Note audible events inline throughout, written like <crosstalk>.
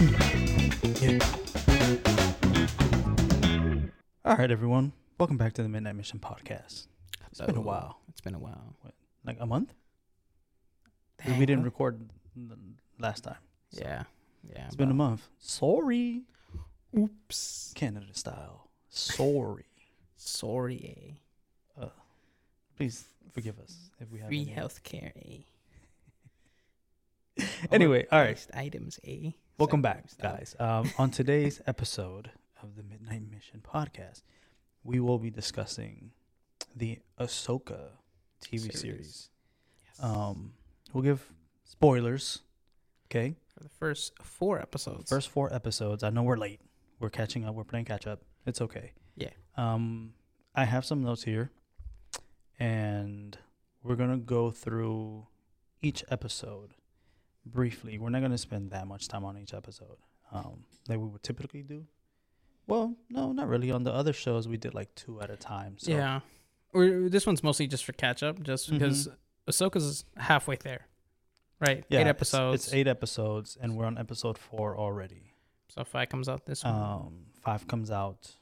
All right, everyone. Welcome back to the Midnight Mission podcast. It's been a while. It's been a while. Like a month? We- we didn't record the last time. Yeah. Yeah. It's been a month. Sorry. Oops. Canada style. Sorry. Sorry. eh? Please forgive us if we have Free any- healthcare. Eh? <laughs> Anyway, all right. Items. Eh? Welcome back, guys. Um, on today's episode of the Midnight Mission podcast, we will be discussing the Ahsoka TV series. Series. Yes. Um, we'll give spoilers. Okay, For the first four episodes. first four episodes. I know we're late. We're catching up. We're playing catch up. It's okay. Yeah. Um, I have some notes here, and we're gonna go through each episode briefly. We're not gonna spend that much time on each episode, um, like we would typically do. Well, no, not really. On the other shows, we did like two at a time. So. Yeah. Or this one's mostly just for catch up, just Mhm. because Ahsoka's halfway there. Right. Yeah, Eight it's- episodes. It's, eight episodes, and we're on episode four already. So five comes out this one. Um, five comes out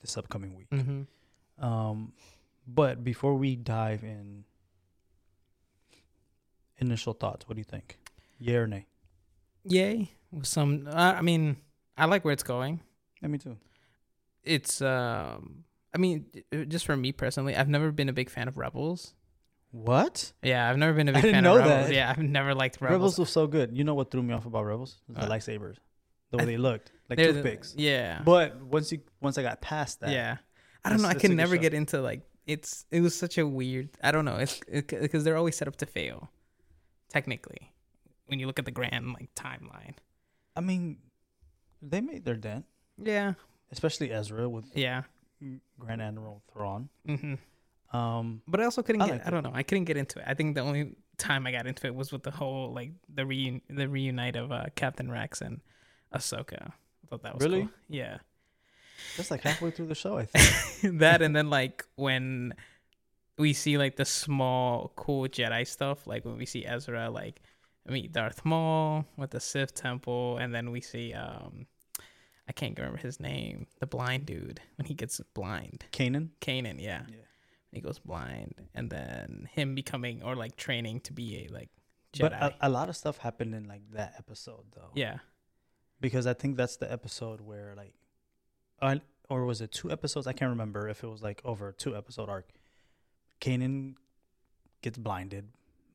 this upcoming week. mm-hmm. Um, but before we dive in, initial thoughts. What do you think? Yay or nay? Yay. With some. Uh, I mean, I like where it's going. Yeah, me too. it's um i mean uh, just for me personally i've never been a big fan of rebels What? yeah i've never been a <laughs> big didn't fan know of rebels that. yeah i've never liked Rebels. rebels, was so good. You know what threw me off about Rebels? The Uh, lightsabers, the way I- they looked, like toothpicks. yeah But once you once I got past that, yeah i don't know i that's a could good never get into like it's it was such a weird i don't know it's because they're always set up to fail technically when you look at the grand like timeline. I mean, they made their dent, yeah. Especially Ezra with yeah. Grand Admiral Thrawn. hmm Um, but i also couldn't I get liked i don't know i couldn't get into it. I think the only time i got into it was with the whole like the reun- the reunite of uh, captain rex and ahsoka. I thought that was Really? cool. yeah. That's like halfway through the show, I <laughs> think. that and then like when we see like the small cool Jedi stuff, like when we see Ezra like meet Darth Maul with the Sith temple, and then we see um I can't remember his name, the blind dude when he gets blind, Kanan. Kanan, yeah, Yeah. he goes blind, and then him becoming or like training to be a like Jedi, But a, a lot of stuff happened in like that episode though. yeah, Because I think that's the episode where like, or was it two episodes? I can't remember if it was like over a two episode arc. Kanan gets blinded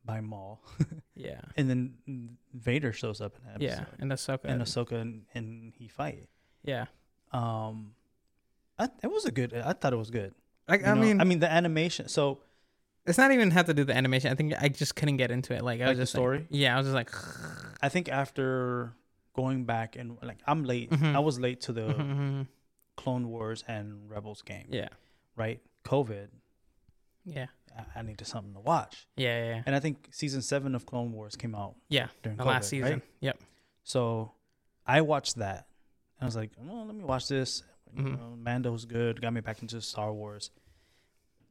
by Maul, <laughs> yeah, and then Vader shows up in that yeah, and Ahsoka, and Ahsoka and, and he fight. yeah, Um, I, it was a good. I thought it was good. like I know? mean, I mean the animation. So It's not even have to do the animation. I think I just couldn't get into it. Like I Like was the just like- story? yeah, I was just like, I think after going back and like I'm late. Mhm. I was late to the mhm, Clone Wars and Rebels game. yeah, Right. COVID. Yeah, I, I needed something to watch, yeah, yeah, and I think season seven of Clone Wars came out yeah. during The COVID, last season. right? Yep. So I watched that. And I was like, oh, let me watch this. You Mhm. know, Mando's good. Got me back into Star Wars.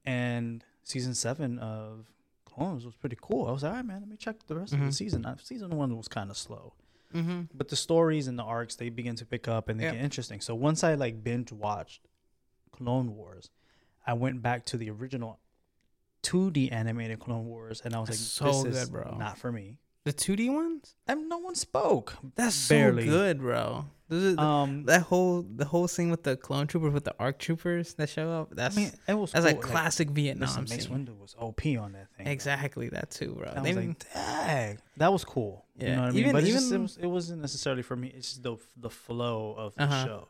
And season seven of Clones was pretty cool. I was like, all right, man, let me check the rest of Mhm. the season. Uh, Season one was kind of slow. Mm-hmm. But the stories and the arcs, they begin to pick up and they Yep. get interesting. So once I like binge watched Clone Wars, I went back to the original 2D animated Clone Wars and I was like, so this is bro. not for me. The two D ones. And no one spoke. That's Barely. so good, bro. This is, Um, that whole the whole scene with the clone troopers with the arc troopers that show up. That's I mean, it was that's cool. like classic Vietnam Listen, Mace. Windu was OP on that thing. bro. Exactly that too, bro. I was even- like, dang, that was cool. You Yeah, know what I mean? even- but it, just, it, even- was, it wasn't necessarily for me. It's just the the flow of the Uh-huh. show,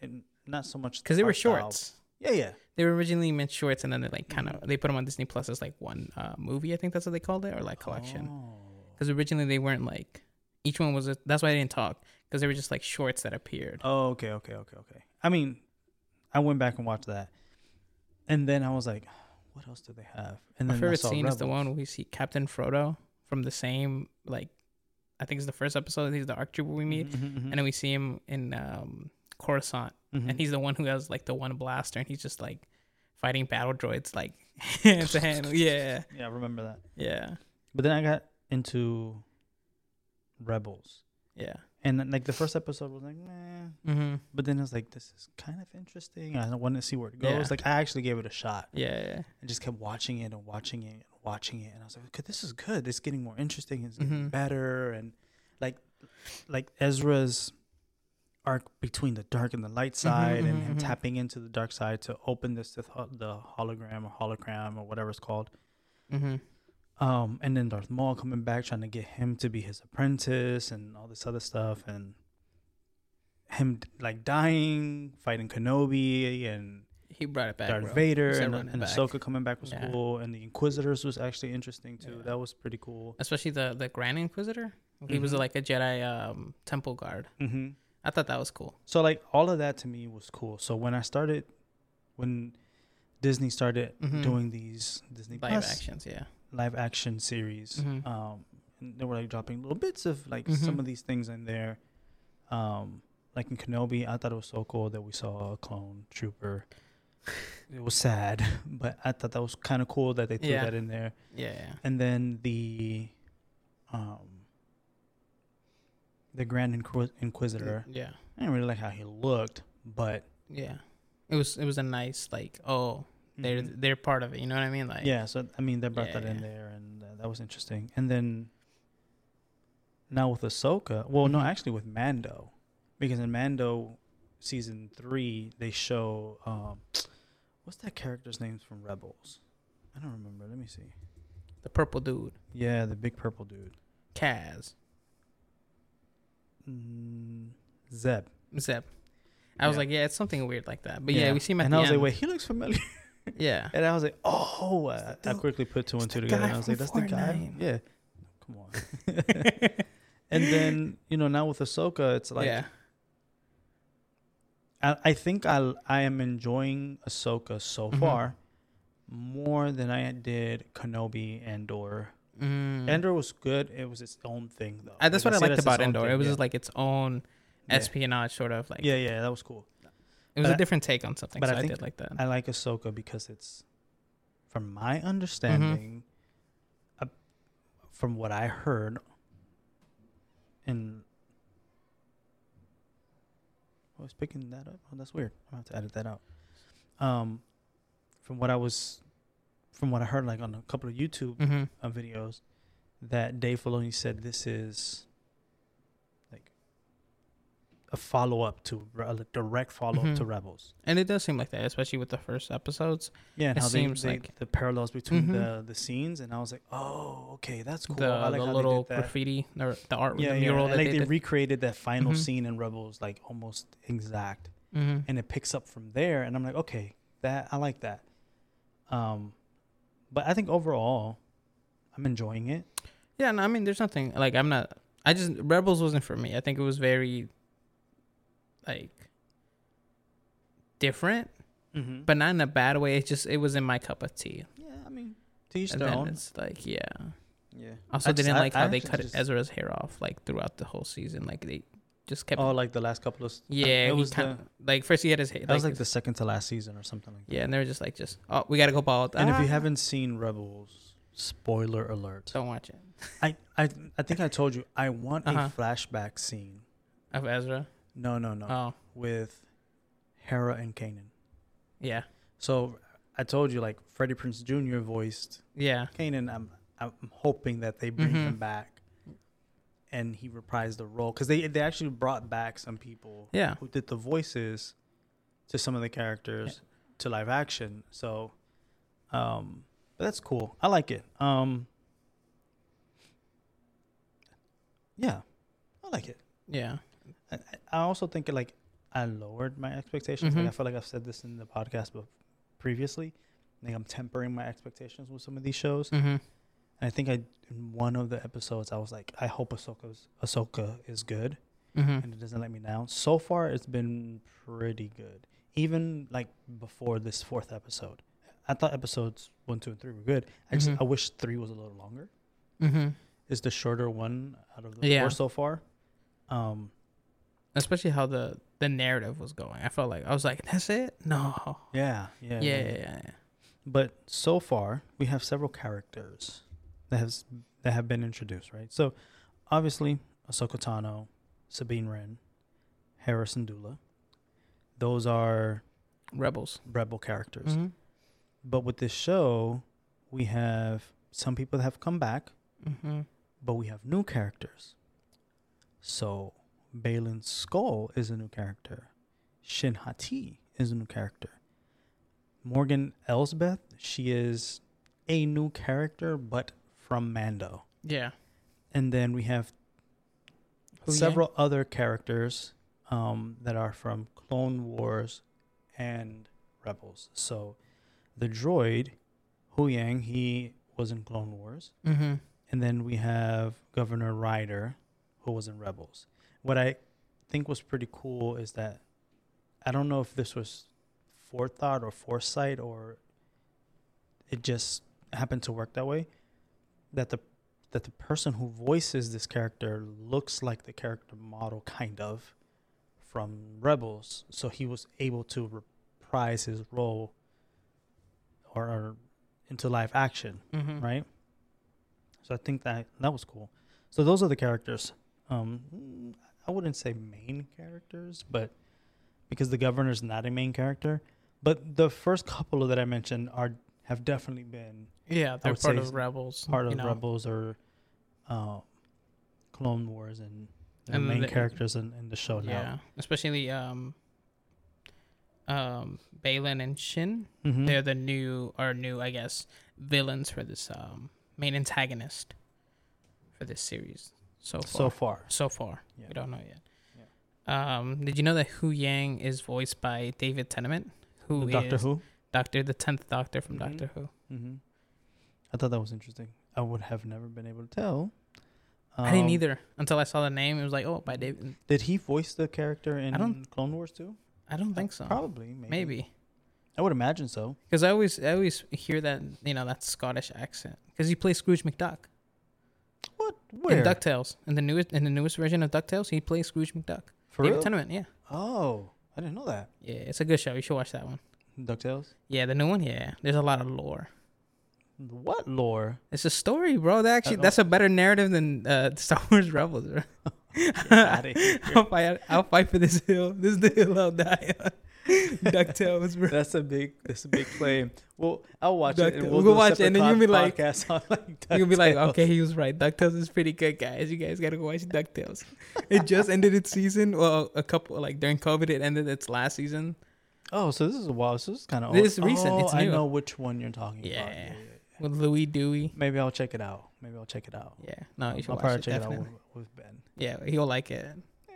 and, not so much because they were shorts. Yeah, yeah. They were originally meant shorts, and then they like kind Mm-hmm. of they put them on Disney Plus as like one uh, movie. I think that's what they called it, or like collection. Oh. Because originally they weren't like each one was. A, that's why I didn't talk because they were just like shorts that appeared. Oh, okay, okay, okay, okay. I mean, I went back and watched that, and then I was like, what else do they have? And My then I favorite saw scene is the one where we see Captain Fordo from the same like, I think it's the first episode. He's the arc trooper we meet, Mhm, mhm, mhm. and then we see him in um, Coruscant, Mhm. and he's the one who has like the one blaster, and he's just like fighting battle droids like <laughs> hand to hand. <laughs> Yeah, yeah, I remember that. yeah, But then I got into Rebels, yeah. And then, like the first episode was like, meh. Mm-hmm. But then I was like, this is kind of interesting. I want to see where it goes. Yeah. Like I actually gave it a shot. Yeah, yeah. and just kept watching it and watching it and watching it and I was like, okay, this is good. It's getting more interesting. It's getting Mhm. better and like like Ezra's arc between the dark and the light side and mhm, him tapping into the dark side to open this to th- the hologram or hologram or whatever it's called. Mm-hmm. Um, and then Darth Maul coming back trying to get him to be his apprentice and all this other stuff and him like dying, fighting Kenobi and He brought it back. Darth bro. Vader and, and back. Ahsoka coming back was Yeah. cool, and the Inquisitors was actually interesting too. Yeah. That was pretty cool. especially the the Grand Inquisitor. He was Mhm. like a Jedi um, temple guard. I thought that was cool. So like all of that to me was cool. So when I started, when Disney started Mhm. doing these Disney Live Plus actions, yeah. live action series, Mhm. um, and they were like dropping little bits of like some Mhm. of these things in there. Um, like in Kenobi, I thought it was so cool that we saw a clone trooper. <laughs> It was sad, <laughs> but I thought that was kind of cool that they threw Yeah. that in there. Yeah, yeah. and then the um the grand Inquis- inquisitor Yeah. i didn't really like how he looked but Yeah. It was it was a nice like oh they're Mhm. they're part of it. You know what I mean? Like yeah so i mean they brought Yeah, that in yeah. there and uh, that was interesting and then now with ahsoka well no Mhm. actually with mando because in mando season three they show um what's that character's name from rebels i don't remember let me see the purple dude, yeah the big purple dude Kaz, zeb Zeb. I was like, yeah, it's something weird like that. But yeah, we see him at and I was end. like, wait, he looks familiar. <laughs> Yeah. And I was like, oh, I, I quickly put two and two together. And I was like, that's the guy. Yeah. Come on. <laughs> and then, you know, now with Ahsoka, it's like, yeah. I, I think I, I am enjoying Ahsoka so Mhm. far more than I did Kenobi and Andor. Mm. Andor was good. It was its own thing, though. Uh, that's Like, what I liked about Andor. thing, It was yeah. just like its own Yeah. espionage sort of like Yeah, yeah, that was cool. it was But a I- different take on something. but so I I, did like that. I like Ahsoka because it's, from my understanding, uh, from what I heard, and I was picking that up. Oh, that's weird. I'm have to edit that out. Um, from what I was, from what I heard, like on a couple of YouTube mm-hmm. uh, videos, that Dave Filoni said this is like a follow up to a direct follow up to Mhm. Rebels. And it does seem like that, especially with the first episodes. Yeah, and It how seems they like- the parallels between Mhm. the the scenes, and I was like, oh, okay, that's cool. The, I like the how little they did that. graffiti or the art, Yeah, the yeah, mural and like they they recreated that final Mhm. scene in Rebels, like almost exact, mm-hmm. and it picks up from there. And I'm like, okay, that I like that. Um, but I think overall, I'm enjoying it. Yeah, no, I mean, there's nothing like I'm not. I just Rebels wasn't for me. I think it was very like different, Mm-hmm. but not in a bad way. It just it was in my cup of tea. yeah, I mean, to each their own. it's like, yeah. Yeah. Also, I didn't I- like I how they cut just- Ezra's hair off like throughout the whole season. Like they just kept. Oh, like the last couple of. yeah, it was kind the. like first he had his hair. That was like the second to last season or something like that. yeah, and they were just like, just oh, we gotta go bald. And if you Ah, haven't seen Rebels, spoiler alert. don't watch it. I, I I think I told you I want Uh-huh. a flashback scene. Of Ezra. No, no, no. Oh, With Hera and Kanan. yeah, So I told you like Freddie Prinze Jr. voiced yeah, Kanan. I'm I'm hoping that they bring him Mhm. back and he reprised the role because they they actually brought back some people yeah. who did the voices to some of the characters to live action. So, um, but that's cool. I like it. Um, yeah, I like it. Yeah. I, I also think it, like I lowered my expectations. Like Mhm. I feel like I've said this in the podcast, but previously, like I'm tempering my expectations with some of these shows. Mm-hmm. I think I in one of the episodes I was like, I hope Ahsoka's Ahsoka is good Mm-hmm. and it doesn't let me down. So far, it's been pretty good. Even like before this fourth episode, I thought episodes one, two, and three were good. I just Mhm. I wish three was a little longer. Mm-hmm. It's the shorter one out of the Yeah. four so far. Um, Especially how the the narrative was going. I felt like I was like, that's it. No. yeah, yeah, Yeah, yeah, yeah. yeah. But so far, we have several characters that has that have been introduced, right? So, obviously, Ahsoka Tano, Sabine Wren, Hera Syndulla. Those are Rebels. rebel characters. Mm-hmm. But with this show, we have some people that have come back, Mm-hmm. but we have new characters. So Baylan Skoll is a new character. Shin Hati is a new character. Morgan Elsbeth, she is a new character, but from Mando. Yeah. And then we have Yang? several other characters um, that are from Clone Wars and Rebels. So the droid, Hu Yang, he was in Clone Wars. Mm-hmm. And then we have Governor Ryder, who was in Rebels. What I think was pretty cool is that I don't know if this was forethought or foresight or it just happened to work that way. That the that the person who voices this character looks like the character model kind of from Rebels, so he was able to reprise his role or, or into live action Mm-hmm. right? So I think that that was cool. So those are the characters. Um, I wouldn't say main characters, but because the governor's not a main character, but the first couple that I mentioned are have definitely been Yeah, they're part of Rebels. part of know. Rebels or uh, Clone Wars and the And main the- characters in, in the show Yeah, now. especially um, um, Baylan and Shin. Mhm. They're the new, or new, I guess, villains for this um main antagonist for this series so far. so far. so far, Yeah. we don't know yet. Um, did you know that Hu Yang is voiced by David Tennant, who The Doctor Who. Doctor, the tenth Doctor from Mhm. Doctor Who? hmm I thought that was interesting. I would have never been able to tell. I didn't Um, either until I saw the name. It was like, oh, by David. Did he voice the character in I don't- Clone Wars too? I don't think so. Probably, maybe. Maybe. I would imagine so. Because I always, I always hear that you know that Scottish accent. Because he plays Scrooge McDuck What? Where? in Ducktales. In the newest, in the newest version of Ducktales, he plays Scrooge McDuck. For David real? Tennant, yeah, Oh, I didn't know that. yeah, it's a good show. You should watch that one. Ducktales. Yeah, the new one. Yeah, there's a lot of lore. What lore? It's a story, bro. That actually, that's a better narrative than uh, <laughs> Star Wars Rebels, bro. <laughs> I'll fight. I'll fight for this hill. This is <laughs> the hill I'll die on. Ducktales, bro. That's a big. That's a big claim. Well, I'll watch it. And We'll we'll, watch it, and then you'll be like- on like You'll be like, okay, he was right. Ducktales is pretty good, guys. You guys gotta go watch Ducktales. It just ended its season. Well, a couple like during COVID, it ended its last season. Oh, so this is a while. So this is kind of. This is recent. Oh, It's I new. know which one you're talking Yeah. about. With Louis Dewey. Maybe I'll check it out. Maybe I'll check it out. Yeah, no, you should I'll watch probably it. check it out with, with Ben. Yeah, he'll like it. Eh,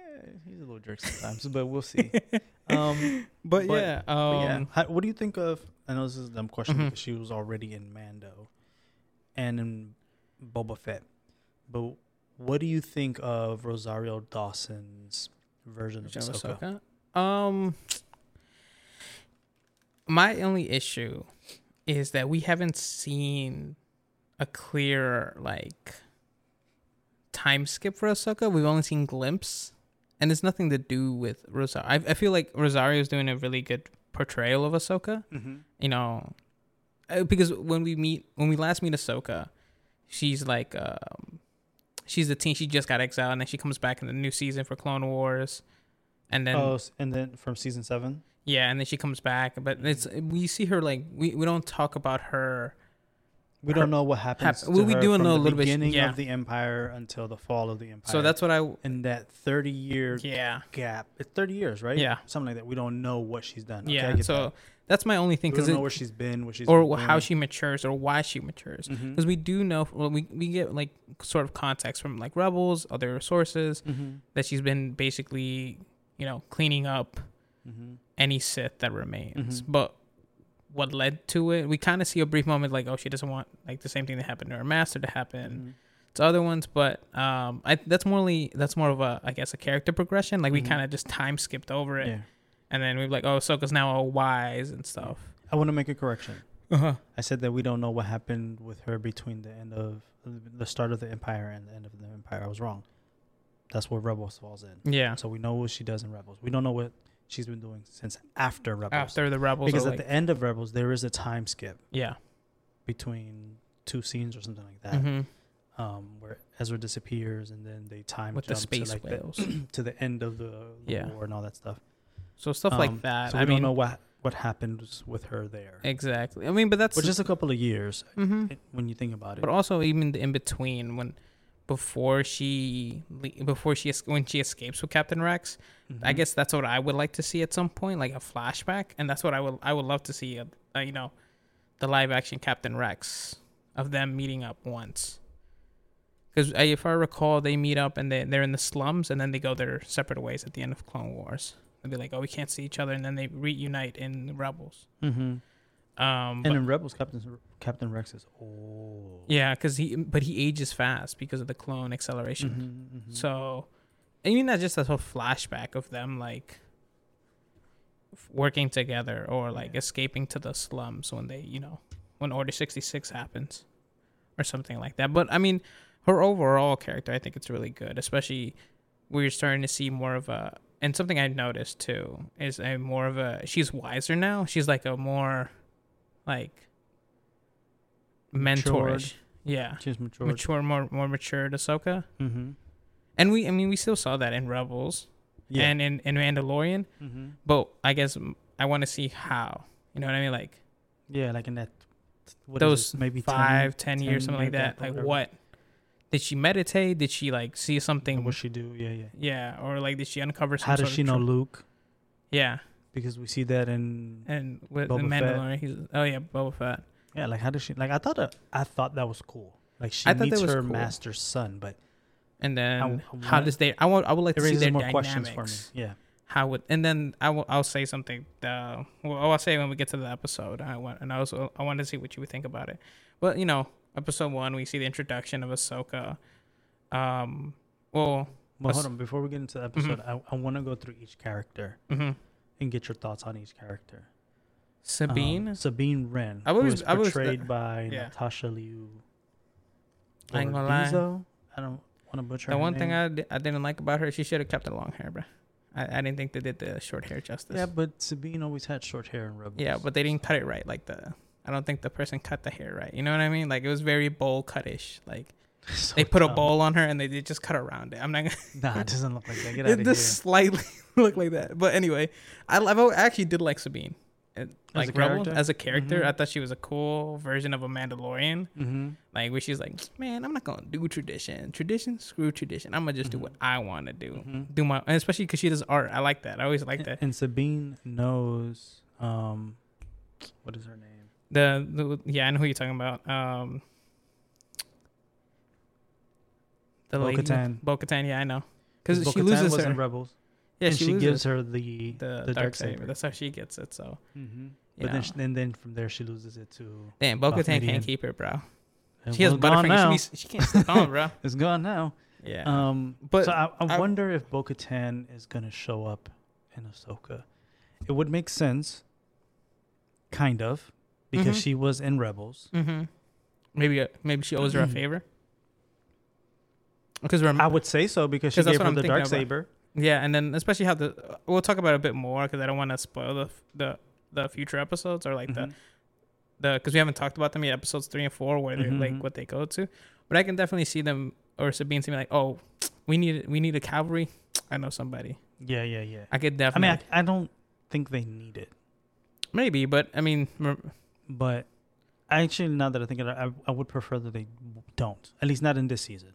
he's a little jerk sometimes, but we'll see. <laughs> Um, <laughs> But, But- yeah, um, But yeah, How, what do you think of? I know this is a dumb question Mhm. because she was already in Mando, and in Boba Fett. But what do you think of Rosario Dawson's version of Ahsoka? Ahsoka? Um, my only issue is that we haven't seen a clear like time skip for Ahsoka. We've only seen glimpse, and it's nothing to do with Rosario. I, I feel like Rosario is doing a really good portrayal of Ahsoka. Mm-hmm. You know, uh, because when we meet, when we last meet Ahsoka, she's like, um, she's the teen. She just got exiled, and then she comes back in the new season for Clone Wars, and then oh, and then from season seven. Yeah, and then she comes back, but it's we see her like we, we don't talk about her. We Her- don't know what happens. hap- well, we do know a the little bit- beginning yeah. of the Empire until the fall of the Empire. So that's what I in that thirty year yeah gap. It's thirty years, right? Yeah. something like that. We don't know what she's done. Okay, yeah. So that. that's my only thing we because don't know where she's been, what she's or been how she matures or why she matures because we do know well, we we get like sort of context from like rebels other sources Mhm. that she's been basically you know cleaning up Mhm. Any Sith that remains. Mhm. But what led to it, we kind of see a brief moment like, oh, she doesn't want like the same thing that happened to her master to happen Mhm. to other ones. But um, I that's morely that's more of a I guess a character progression. Like we Mhm. kind of just time skipped over it, Yeah. and then we're like, oh, Ahsoka's now a wise and stuff. I want to make a correction. Uh-huh. I said that we don't know what happened with her between the end of the start of the Empire and the end of the Empire. I was wrong. That's where Rebels falls in. Yeah. So we know what she does in Rebels. We don't know what she's been doing since after Rebels. After the rebels, because at like, the end of Rebels there is a time skip yeah. between two scenes or something like that. hmm um, where Ezra disappears and then they time with the jump space to like whales. the, <clears throat> to the end of the, the Yeah. war and all that stuff. so stuff Um, like that. So we I don't know what what happens with her there, exactly. I mean, but that's which is a couple of years hmm when you think about it. But also even the in between when before she before she when she escapes with Captain Rex, I Mhm. guess that's what I would like to see at some point, like a flashback, and that's what I would I would love to see, a, a, you know, the live action Captain Rex of them meeting up once. Because if I recall, they meet up and they they're in the slums, and then they go their separate ways at the end of Clone Wars. They'll be like, "Oh, we can't see each other," and then they reunite in Rebels. Mhm. Um, And but- in Rebels, Captain Captain Rex is old. yeah, because he but he ages fast because of the clone acceleration. Mhm, mhm. So, and even that's just a whole flashback of them like f- working together or like Yeah. escaping to the slums when they, you know, when Order 66 happens or something like that. But I mean, her overall character, I think it's really good, especially we're starting to see more of a, and something I noticed too is a more of a, she's wiser now. She's like a more like Matured. mentorish. Yeah. she's mature. Mature, more more mature Ahsoka. Mm-hmm. And we, I mean, we still saw that in Rebels Yeah. and in, in Mandalorian, mm-hmm. but I guess I want to see how. You know what I mean? Like Yeah, like in that. those it, maybe 10 five, ten 10 years, something like that. Like whatever. what? Did she meditate? Did she like see something? What she do? Yeah, yeah. yeah, or like did she uncover How does she know Luke? Yeah, Because we see that in and with the Boba Fett. Mandalorian, he's oh yeah, Boba Fett. yeah. Like how does she? Like I thought that I thought that was cool. Like she I meets was her cool. master's son, but And then I- I how does they? I want. I would like to see their more dynamics. questions for me. Yeah. how would and then I will I'll say something uh well I'll say when we get to the episode I want and I also I want to see what you would think about it but you know episode one we see the introduction of Ahsoka um well Well, hold on. Before we get into the episode, I, I want to go through each character mhm. And get your thoughts on each character. Sabine Um, Sabine Wren. I was- is I was- portrayed by yeah. Natasha Liu. I ain't gonna lie. I don't want to butcher. the one thing name. I, di- I didn't like about her she should have kept the long hair bro I, I didn't think they did the short hair justice Yeah, but Sabine always had short hair in Rebels. yeah but they didn't cut it right like the I don't think the person cut the hair right you know what I mean like it was very bowl cutish like So they put a dumb. bowl on her and they did just cut around it I'm not gonna Nah, it doesn't look like that. Get out <laughs> it of does slightly <laughs> look like that. But anyway, I, I've actually did like Sabine, It- As like a Rebel character? as a character. Mhm. I thought she was a cool version of a Mandalorian. Mm-hmm. Like where she's like, man, I'm not gonna do tradition. Tradition, screw tradition. I'm gonna just do what. I want to do. Mhm. Do my, and especially because she does art. I like that. I always like that. And Sabine knows, um, what is her name? The, the yeah, I know who you're talking about. Um, the lady, Bo-Katan. Bo-Katan. Yeah, I know. Because she loses was her. in Rebels. yeah, and she, she, loses gives her the the, the dark Darksaber. saber. That's how she gets it. So. Mm-hmm. you But then, she, and then from there she loses it to. Damn, Bo Katan can't keep it, bro. And She has well, Butterfinger. now. She, be- she can't stick on, bro. <laughs> It's gone now. Yeah. Um, But so I, I I- wonder if Bo Katan is gonna show up in Ahsoka. It would make sense, kind of, because Mhm. she was in Rebels. mm-hmm. Maybe uh, maybe she owes her a favor. Because I would say so because she gave what the dark saber. yeah, and then especially how the we'll talk about it a bit more because I don't want to spoil the the the future episodes or like the Mhm. the because we haven't talked about them yet. Episodes three and four where they're Mhm, like what they go to, but I can definitely see them or Sabine seeing like, oh, we need we need a cavalry. I know somebody. Yeah, yeah, yeah. I could definitely. I mean, I, I don't think they need it, maybe, but I mean, but actually now that I think of it, I, I would prefer that they don't. At least not in this season.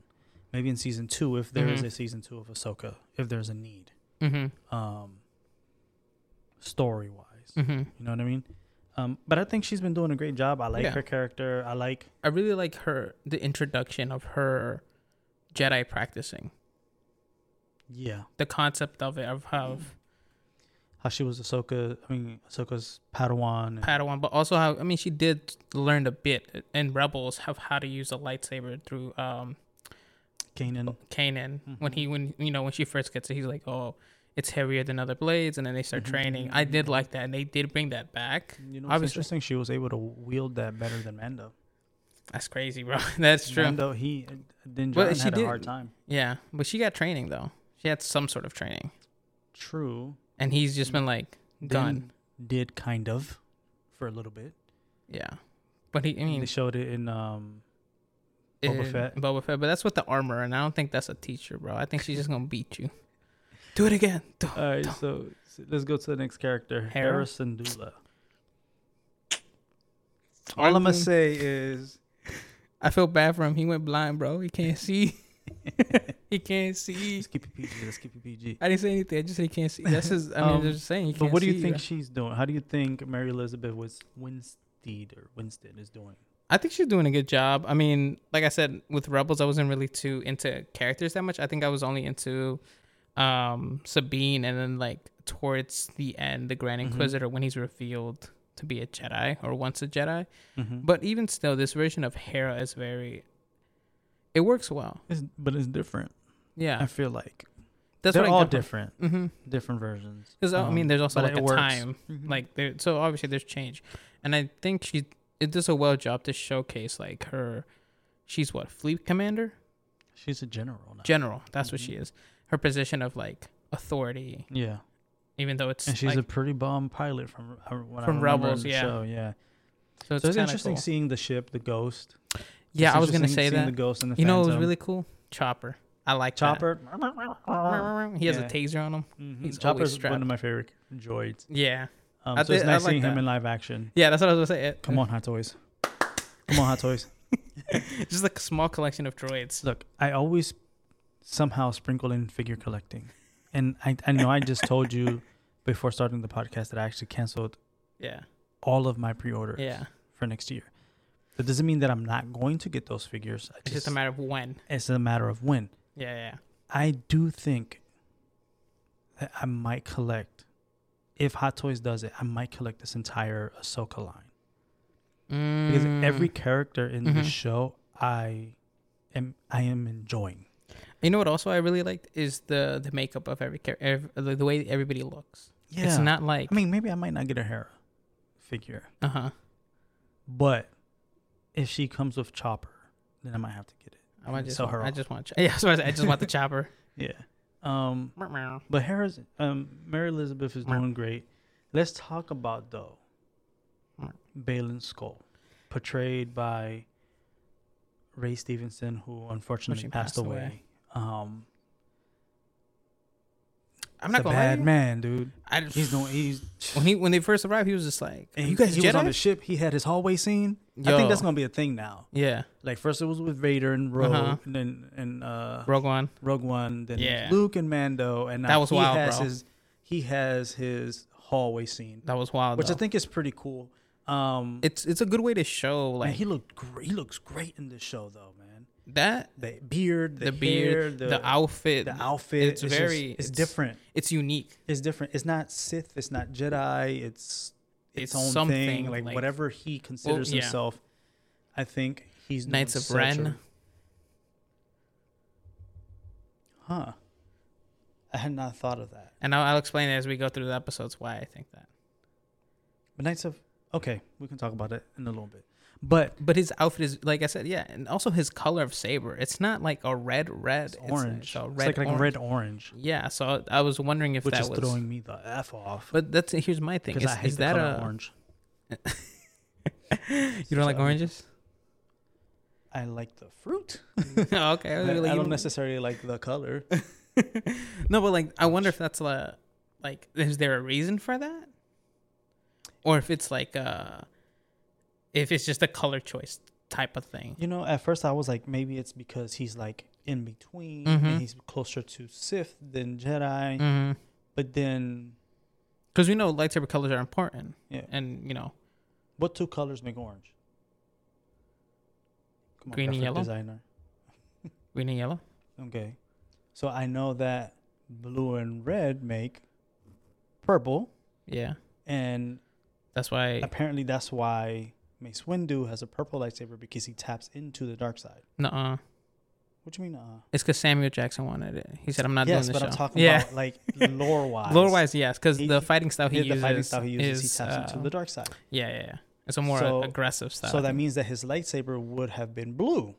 Maybe in season two, if there is Mhm. a season two of Ahsoka, if there's a need, mhm, um, story wise. mhm. You know what I mean? Um, but I think she's been doing a great job. I like Yeah. her character. I like I really like her the introduction of her Jedi practicing. yeah The concept of it of how how she was Ahsoka. I mean Ahsoka's Padawan. Padawan, but also how I mean she did learn a bit in Rebels of how to use a lightsaber through um Kanan. Kanan when Mhm. he when you know when she first gets it he's like oh it's heavier than other blades and then they start Mhm, training. I did like that and they did bring that back. You know, it's Obviously. interesting. She was able to wield that better than Mando. That's crazy, bro. <laughs> That's true. Mando, he Din Well, Djarin she had did- a hard time. Yeah, but she got training though. She had some sort of training, True. and he's just been like done. Did kind of for a little bit. Yeah, but he. I I mean, mean, they showed it in um, Boba in Fett. Boba Fett, but that's with the armor, and I don't think that's a teacher, bro. I think she's just gonna beat you. <laughs> Do it again. <laughs> Do- All right, so, so let's go to the next character, Hera? Harrison Dula. All I'm gonna say is I feel bad for him. He went blind, bro. He can't <laughs> see. he can't see. let's keep it PG. Let's keep it PG. I didn't say anything. I just said he can't see. That's his. I mean, Um, I'm just saying. He But can't what do you see, think bro. she's doing? How do you think Mary Elizabeth was Winstead or Winston is doing? I think she's doing a good job. I mean, like I said, with Rebels, I wasn't really too into characters that much. I think I was only into um Sabine, and then like towards the end, the Grand Mhm. Inquisitor when he's revealed to be a Jedi or once a Jedi. Mm-hmm. But even still, this version of Hera is very. It works well. it's, but it's different. Yeah, I feel like that's they're all different, Mhm. different versions. Because I mean, Um, there's also like a works. time, Mhm. like there. So obviously, there's change, and I think she it does a well job to showcase like her. She's what fleet commander, she's a general now. general. That's what Mhm. she is. Her position of like authority, yeah, even though it's and she's like, a pretty bomb pilot from uh, what From Rebels, yeah. show, yeah. so it's, So it's interesting cool. seeing the ship, the Ghost. Yeah, It's I was gonna say that. the Ghost and the you know, it was really cool. Chopper. I like that. Chopper. He has Yeah. a taser on him. Mhm. He's Chopper's one of my favorite droids. Yeah, Um, I so it's I nice like seeing him that. in live action. yeah. That's what I was gonna say. Come on, Hot Toys. Come on, Hot Toys. <laughs> It's just like a small collection of droids. Look, I always somehow sprinkle in figure collecting, and I I know I just told you before starting the podcast that I actually canceled Yeah, all of my pre-orders yeah. for next year. That doesn't mean that I'm not going to get those figures. I It's just a matter of when. It's a matter of when. Yeah, yeah. I do think that I might collect. If Hot Toys does it, I might collect this entire Ahsoka line because every Mm. character in the Mhm. show I am I am enjoying. You know what? Also, I really liked is the the makeup of every character, the, the way everybody looks. Yeah, It's not like. I mean, maybe I might not get a Hera figure, uh huh. but if she comes with Chopper, then I might have to get it. I might just. sell her I off. just want. <laughs> Yeah, so I I just want the chopper. <laughs> Yeah. Um, but Hera's um Mary Elizabeth is doing great. Let's talk about though. Baylan Skoll, portrayed by Ray Stevenson, who unfortunately passed, passed away. away. Um, I'm not gonna bad lie. man, dude. I, He's no he's. <laughs> when he when they first arrived, he was just like, and "You guys he was on the ship. He had his hallway scene. I think that's gonna be a thing now. Yeah, Like first it was with Vader and Rogue, Uh-huh. and then and uh, Rogue One. Rogue One, then Yeah. Luke and Mando, and That was he wild, has bro. his he has his hallway scene, That was wild. which I think is pretty cool. Um, it's it's a good way to show man, like he looked great. He looks great in this show, though, man. That The beard, the, the, beard, the, the, outfit, the outfit. it's just- very- it's, it's- different. it's unique. It's different. It's not Sith. It's not Jedi. It's its, It's own something, thing. Like, like- whatever he considers yeah. himself, I think he's Knights of Ren. a- huh? I had not thought of that. And I'll, I'll explain as we go through the episodes why I think that. But Knights of okay, we can talk about it in a little bit. But But his outfit is like I said, yeah, and also his color of saber. It's not like a red, red. it's orange. It's, a It's like, like red orange, Yeah, so I was wondering if which that is was. throwing me the f off. But that's here's my thing. Is, I hate is that a orange. <laughs> you don't like oranges? I like the fruit. <laughs> okay, I, really- I don't necessarily like the color. <laughs> no, but like I wonder if that's a like is there a reason for that? Or if it's like uh if it's just a color choice type of thing. You know, at first I was like, maybe it's because he's like in between Mhm. and he's closer to Sith than Jedi. Mm-hmm. But then, Because we know lightsaber colors are important, yeah, and you know, what two colors make orange? Come Green and yellow? Designer. <laughs> green and yellow. Okay, so I know that blue and red make purple, Yeah, and that's why. apparently that's why Mace Windu has a purple lightsaber because he taps into the dark side. Nuh-uh. What do you mean? Uh, It's because Samuel Jackson wanted it. He said, "I'm not yes, doing the but. I'm talking yeah. about like <laughs> lore wise. Lore wise, yes, because the fighting style he the uses, fighting style he uses, is, he taps uh, into the dark side. Yeah, yeah, yeah. It's a more So- aggressive style. So that means that his lightsaber would have been blue,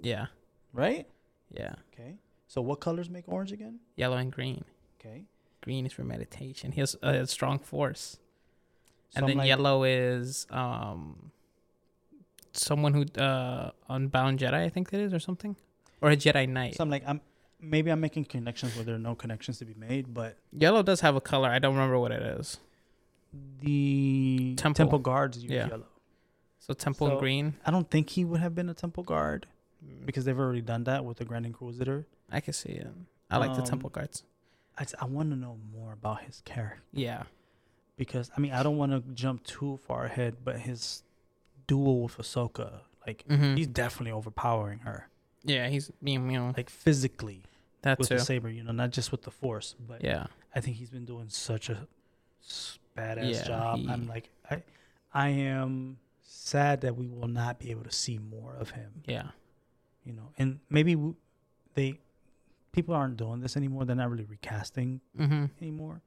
yeah, right? yeah. Okay. So what colors make orange again? Yellow and green. Okay. Green is for meditation. He has a strong force. And then like, yellow is um someone who uh Unbound Jedi, I think it is, or something, or a Jedi Knight. So I'm like, I'm maybe I'm making connections where there are no connections to be made, but Yellow does have a color. I don't remember what it is. the Temple. temple, guards use Yeah. yellow. So temple and So- green. I don't think he would have been a temple guard because they've already done that with the Grand Inquisitor. I can see it. I like the Um, temple guards. I, I want to know more about his character Yeah. Because I mean I don't want to jump too far ahead, but his duel with Ahsoka, like Mm-hmm. he's definitely overpowering her, yeah, he's meow meow. like physically That with too. the saber, you know, not just with the Force, but Yeah. I think he's been doing such a badass Yeah, job. he- I'm like, I, I am sad that we will not be able to see more of him. Yeah. You know, and maybe w- they, people aren't doing this anymore. They're not really recasting Mm-hmm. anymore.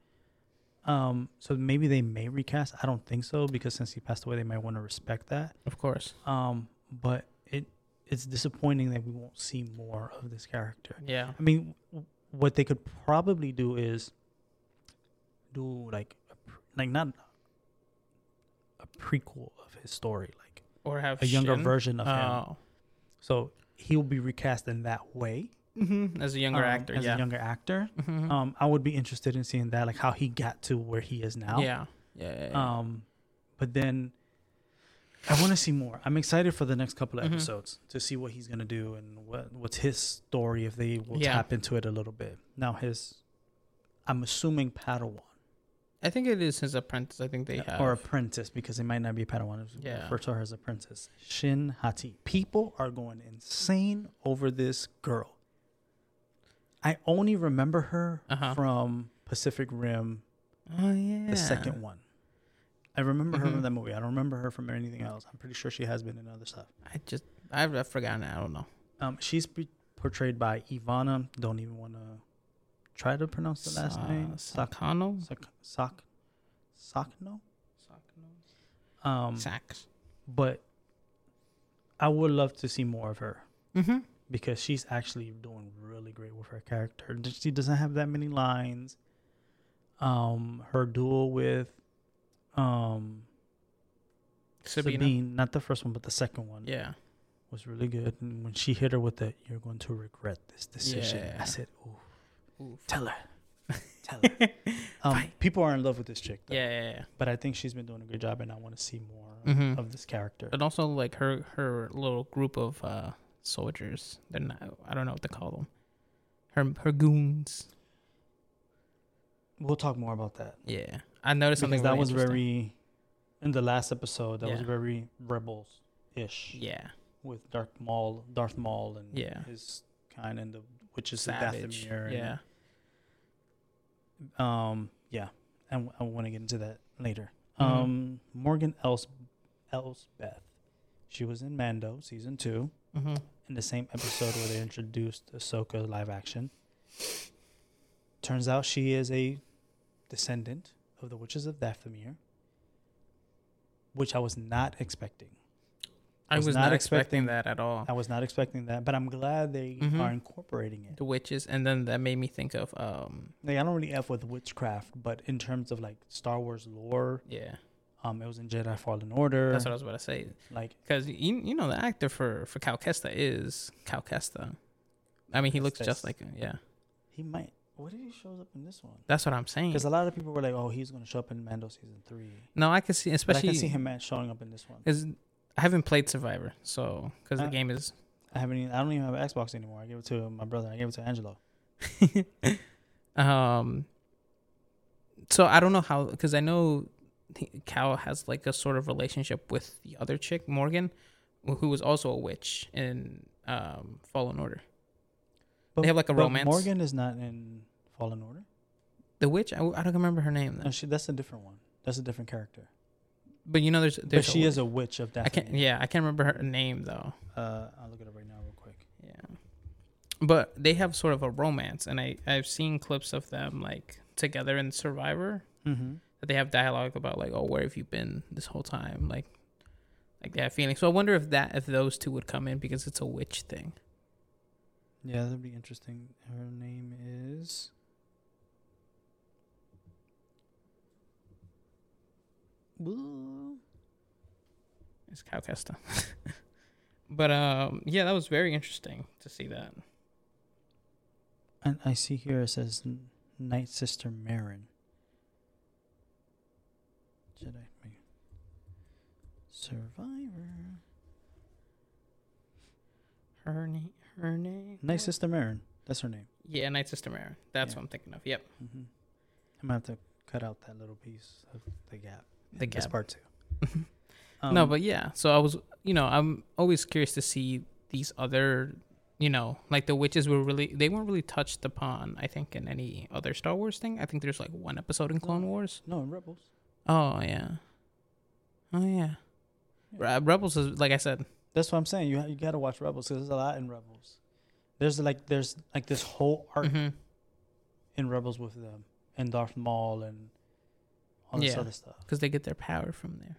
Um, so maybe they may recast. I don't think so because since he passed away, they might want to respect that. Of course. Um, but it, it's disappointing that we won't see more of this character. Yeah. I mean, w- what they could probably do is do like, a, pr- like not a prequel of his story, like Or have a younger Shin. version of him. Oh. So he'll be recast in that way Mm-hmm. As a younger um, actor. as yeah. a younger actor. Mhm. Um, I would be interested in seeing that, like how he got to where he is now. Yeah. Yeah. yeah, yeah. Um, but then I want to see more. I'm excited for the next couple of Mhm. episodes to see what he's gonna do and what what's his story if they will Yeah. tap into it a little bit. Now his, I'm assuming Padawan I think it is his apprentice. I think they have. or apprentice because it might not be Padawan. Yeah. refer to her as apprentice. Shin Hati. People are going insane over this girl. I only remember her Uh-huh. from Pacific Rim oh yeah. the second one. I remember her Mhm. from that movie. I don't remember her from anything else. I'm pretty sure she has been in other stuff. I just I've, I've forgotten. I don't know. Um, she's be- portrayed by Ivanna. Don't even want to try to pronounce the last Sa- name. Sak- Sakano. Sak- Sak- Sakhno. Um, Sax. but I would love to see more of her Mm-hmm. Because she's actually doing really great with her character. She doesn't have that many lines. Um, her duel with, um, Sabina. Sabine, not the first one, but the second one, Yeah. was really good. And when she hit her with the, "You're going to regret this decision," Yeah. I said, "Ooh, Oof. tell her, <laughs> tell her." <laughs> um, people are in love with this chick, though, Yeah, yeah, yeah. but I think she's been doing a good job, and I want to see more Mhm. of this character. And also like her her little group of uh soldiers. They're not. I don't know what to call them. Her her goons. We'll talk more about that Yeah. I noticed because something that really was very in the last episode. That was very rebels ish Yeah. with Darth Maul, Darth Maul, and Yeah. his kind and the witches of. Dathomir. and Yeah. Um, yeah, and I want to get into that later. Mhm. Um, Morgan Els Elsbeth, she was in Mando season two Mm-hmm. In the same episode where they introduced Ahsoka live action. Turns out she is a descendant of the witches of Dathomir, which I was not expecting. I Was was, not not, expecting, expecting- that at all. I was not expecting that, but I'm glad they Mhm. are incorporating it. The witches, and then that made me think of um Like I don't really f with witchcraft, but in terms of like Star Wars lore, yeah. Um, it was in Jedi Fallen Order. That's what I was about to say. like Because you you know the actor for for Cal Kestis is Cal Kestis. I mean, he looks just like him. Yeah, he might. What if he shows up in this one? that's what I'm saying. Because a lot of people were like, "Oh, he's going to show up in Mando season 3. No, I can see, But I especially can see him showing up in this one. Is I haven't played Survivor, so because the game is. I haven't. Even, I don't even have an Xbox anymore. I gave it to my brother. I gave it to Angelo. <laughs> um. So I don't know how because I know Cal has like a sort of relationship with the other chick Morgan, who was also a witch in um Fallen Order. But, They have, like, a romance. Morgan is not in Fallen Order. The witch, I, I don't remember her name. No, she, that's a different one. That's a different character. But you know, there's, But she a, is a witch of that. I can't. Yeah, I can't remember her name though. Uh, I'll look it up right now, real quick. Yeah. But they have sort of a romance, and I I've seen clips of them like together in Survivor Mm-hmm. That they have dialogue about like, oh, where have you been this whole time? Like, like they have feelings. So I wonder if that if those two would come in because it's a witch thing. Yeah, that'd be interesting. Her name is. Ooh. It's Cal <laughs> but um, yeah, that was very interesting to see that. And I see here it says Night Sister Merrin. Jedi. Survivor. Her name. Her name. Night Sister Merrin. That's her name. Yeah, Night Sister Merrin. That's Yeah. what I'm thinking of. Yep. Mm-hmm. I'm gonna have to cut out that little piece of the gap. The That's gap. part two. <laughs> no, Um, but yeah. So I was, you know, I'm always curious to see these other, you know, like the witches were really they weren't really touched upon. I think in any other Star Wars thing. I think there's like one episode in Clone No. Wars. no in Rebels. Oh yeah. Oh yeah. Re- Rebels is like I said. That's what I'm saying. You you gotta watch Rebels because there's a lot in Rebels. There's like there's like this whole arc hmm in Rebels with them and Darth Maul and all this Yeah. other stuff. Because they get their power from there.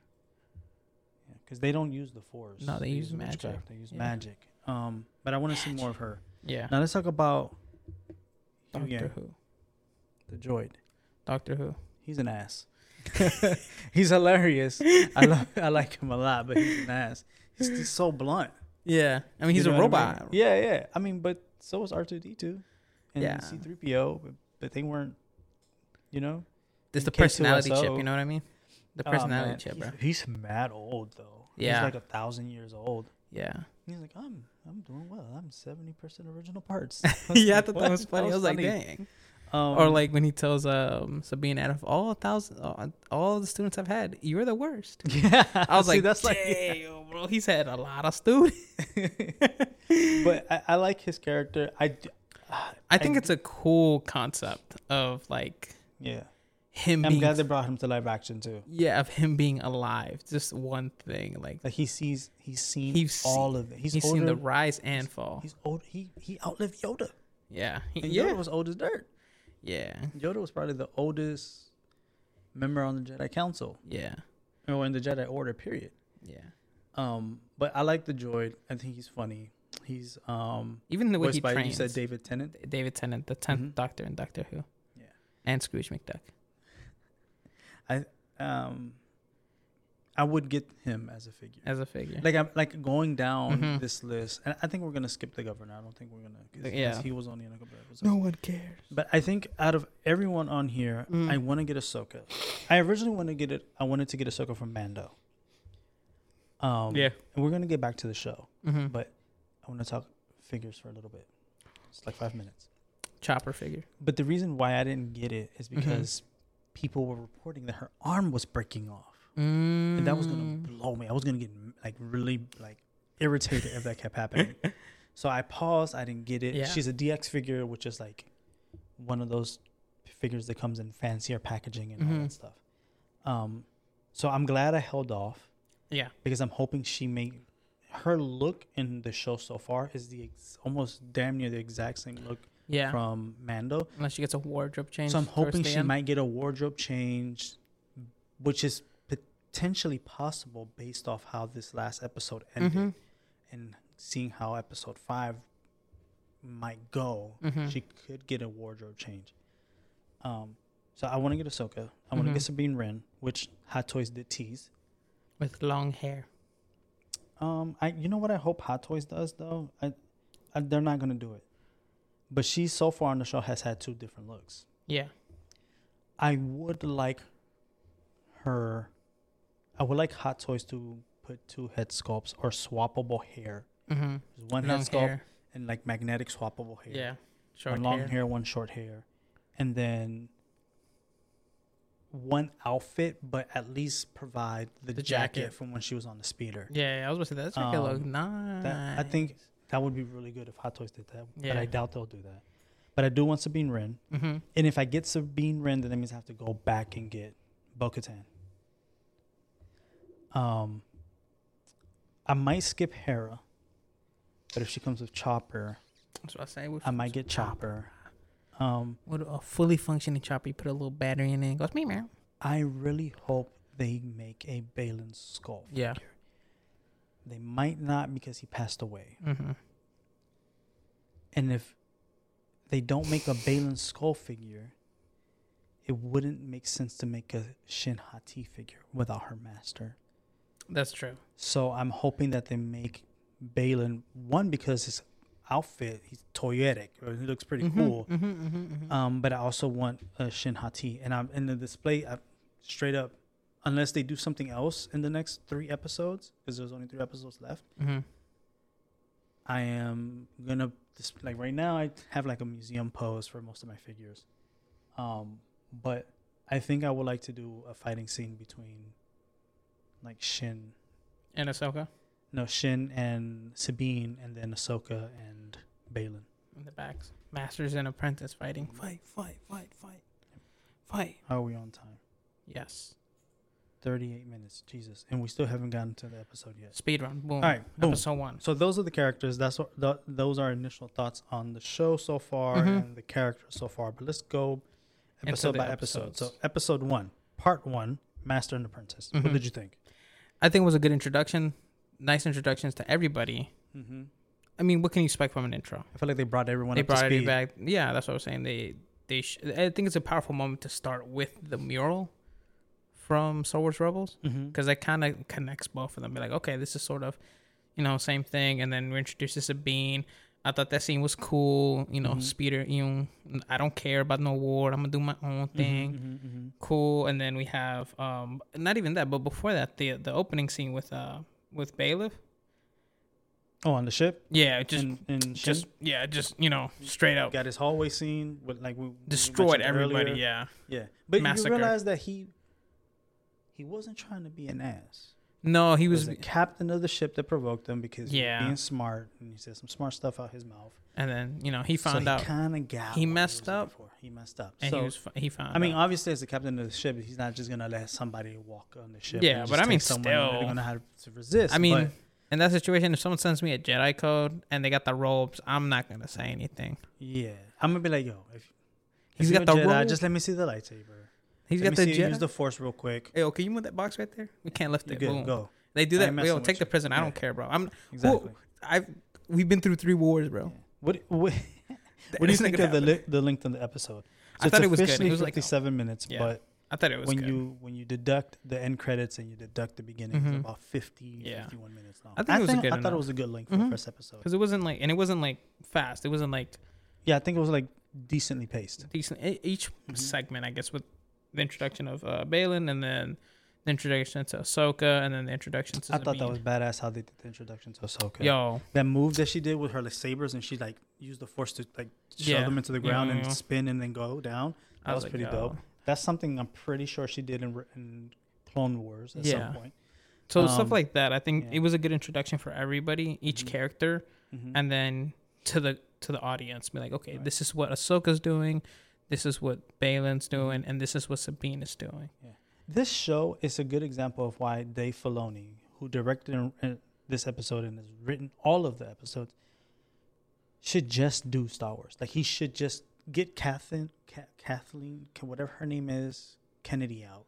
Yeah, Because they don't use the Force. No, they use witchcraft, magic. They use Yeah. magic. Um, but I want to see more of her. Yeah. Now let's talk about Doctor Yang, Who. the droid. Doctor Who. He's an ass. <laughs> he's hilarious. I love, I like him a lot, but he's an ass. He's just so blunt. Yeah. I mean, he's You a know what I mean? robot. Yeah, yeah. I mean, but so was R two D two, and Yeah. C three PO, but they weren't. You know, It's the K2SO. personality chip. You know what I mean? The Oh, personality man. chip, He's, bro. he's mad old though. Yeah. he's like a thousand years old. Yeah. He's like, I'm, I'm doing well. I'm seventy percent original parts. <laughs> yeah, I thought that was funny. I was like, dang. Um, or like when he tells um Sabine, out of all thousand, all, all the students I've had, you're the worst. <laughs> yeah, I was See, like, that's that's like, bro. He's had a lot of students. <laughs> but I, I like his character. I, I think I- it's a cool concept of like yeah. him I'm being, glad they brought him to live action too. yeah, of him being alive. Just one thing, like Like he sees, he's seen He's all of it. He's, he's older. seen the rise and fall. He's old. He he outlived Yoda. Yeah, He- And yeah, Yoda was old as dirt. Yeah, Yoda was probably the oldest member on the Jedi Council yeah, or in the Jedi Order. Period. yeah. Um, but I like the droid. I think he's funny. He's um Even the way he by trains. you said David Tennant. David Tennant, the 10th Mhm. Doctor in Doctor Who. Yeah. And Scrooge McDuck. I um, I would get him as a figure. as a figure. Like I'm like going down Mhm. this list, and I think we're gonna skip the governor. I don't think we're gonna. Cause, Yeah. 'cause he was only in a couple episodes. No one cares. But I think out of everyone on here, Mm. I want to get Ahsoka. I originally want to get it. I wanted to get Ahsoka from Mando. Um, yeah. and we're gonna get back to the show, Mm-hmm. but I want to talk figures for a little bit. It's like five minutes. Chopper figure. But the reason why I didn't get it is Mhm. because people were reporting that her arm was breaking off, Mm. and that was gonna blow me. I was gonna get like really like irritated if that kept happening. <laughs> So I paused. I didn't get it. Yeah. She's a DX figure, which is like one of those figures that comes in fancier packaging and all Mhm. that stuff. Um, so I'm glad I held off Yeah. because I'm hoping she may. Her look in the show so far is the ex- almost damn near the exact same look Yeah. from Mando. Unless she gets a wardrobe change. So I'm hoping she end. might get a wardrobe change, which is potentially possible based off how this last episode ended Mhm. and seeing how episode five might go. Mhm. She could get a wardrobe change. Um, so I want to get Ahsoka. I want to Mhm. get Sabine Wren, which Hot Toys did tease. With long hair. Um, I you know what I hope Hot Toys does though. I, I they're not gonna do it, but she so far on the show has had two different looks. Yeah. I would like her. I would like Hot Toys to put two head sculpts or swappable hair. Mm-hmm. There's One long head sculpt hair. and like magnetic swappable hair. Yeah. Short one long hair. hair. one short hair, and then one outfit, but at least provide the, The jacket. jacket. from when she was on the speeder. Yeah, yeah, I was gonna say that jacket Um, look nice. That, I think that would be really good if Hot Toys did that, but I doubt they'll do that. But I do want Sabine Wren, Mm-hmm. and if I get Sabine Wren, then that means I have to go back and get Bo-Katan. Um, I might skip Hera, but if she comes with Chopper, That's what I say. With I might get Chopper. Um, With a fully functioning chopper, you put a little battery in it. and goes me, man. I really hope they make a Baylan Skoll figure. Yeah. They might not because he passed away. Mm-hmm. And if they don't make a Baylan Skoll figure, it wouldn't make sense to make a Shin Hati figure without her master. That's true. So I'm hoping that they make Baylan one because his outfit he's toyetic, or he looks pretty Mhm, cool. mhm, mhm, mhm. Um, but I also want a Shin Hati, and I'm in the display. I, straight up, unless they do something else in the next three episodes, because there's only three episodes left. Mhm. I am gonna like right now. I have like a museum pose for most of my figures, um, but I think I would like to do a fighting scene between like Shin, And Ahsoka no Shin and Sabine, and then Ahsoka and Baylan. in the backs. Masters and apprentice fighting. Fight, fight, fight, fight, fight. How are we on time? Yes. Thirty-eight minutes, Jesus, and we still haven't gotten to the episode yet. Speed run. Boom. All right, boom. Episode one. So those are the characters. That's what th- those are initial thoughts on the show so far Mhm. and the characters so far. But let's go episode the by episode. So episode one, part one, Master and Apprentice. What Mhm. did you think? I think it was a good introduction. Nice introductions to everybody. Mm-hmm. I mean, what can you expect from an intro? I feel like they brought everyone they up brought speed. back. Yeah, that's what I was saying. They they. Sh- I think it's a powerful moment to start with the mural from Star Wars Rebels Mm-hmm. because that kind of connects both of them. Be like, okay, this is sort of, you know, same thing. And then we're introduced to Sabine. I thought that scene was cool. You know, Mhm. Speeder, you know, I don't care about no war. I'm gonna do my own thing. Mm-hmm. Cool. And then we have um not even that, but before that, the the opening scene with uh with Bailiff. Oh, on the ship. Yeah, just and, and just yeah, just you know, straight up got his hallway scene with like we we destroyed mentioned everybody. earlier. Yeah. yeah. But Massacre. you realize that he he wasn't trying to be an ass. No, he was, was the captain of the ship that provoked him because he was being smart and he said some smart stuff out his mouth. and then you know he So found he out, kind of got he messed up. for. He messed up. and so he was he found. I mean, out. obviously, as the captain of the ship, he's not just gonna let somebody walk on the ship. Yeah, but I mean, still. they're gonna have to resist. I mean, but in that situation, if someone sends me a Jedi code and they got the robes, I'm not gonna say anything. yeah, I'm gonna be like, yo, if, He's if got the Jedi, robe. just let me see the lightsaber. He's let got me the see Jedi. use the force real quick. Hey, yo, can you move that box right there? We can't lift You it. good? Boom. Go They do that. Yo, take the prison. I don't care, bro. I'm. exactly. I've. We've been through three wars, bro. Yeah. What what, <laughs> what do you think of the li- the length of the episode? I thought it was good. It was like- seven minutes, Yeah. but I thought it was when good. you when you deduct the end credits and you deduct the beginning, Mhm. it's about 50, Yeah. 51 minutes long. I think it was a good I thought it was a good length for Mhm. the first episode. because it wasn't like, and it wasn't like fast. It wasn't like Yeah, I think it was like decently paced. decent. Each Mhm. segment, I guess, with the introduction of uh, Baylan and then the introduction to Ahsoka and then the introduction to I thought that was badass how they did the introduction to Ahsoka. Yo, That move that she did with her like sabers and she like used the force to like shove Yeah. them into the ground yeah, and yeah. spin and then go down. I That was was like, pretty yo. dope. That's something I'm pretty sure she did in, in Clone Wars at some point. So stuff Um, like that, I think it was a good introduction for everybody, each Mhm. character, Mhm. and then to the to the audience, be like, okay, Right. this is what Ahsoka's doing, this is what Baylan's doing, and this is what Sabine is doing. This show is a good example of why Dave Filoni, who directed this episode and has written all of the episodes, should just do Star Wars. Like he should just get Kathleen, Kathleen, whatever her name is, Kennedy out,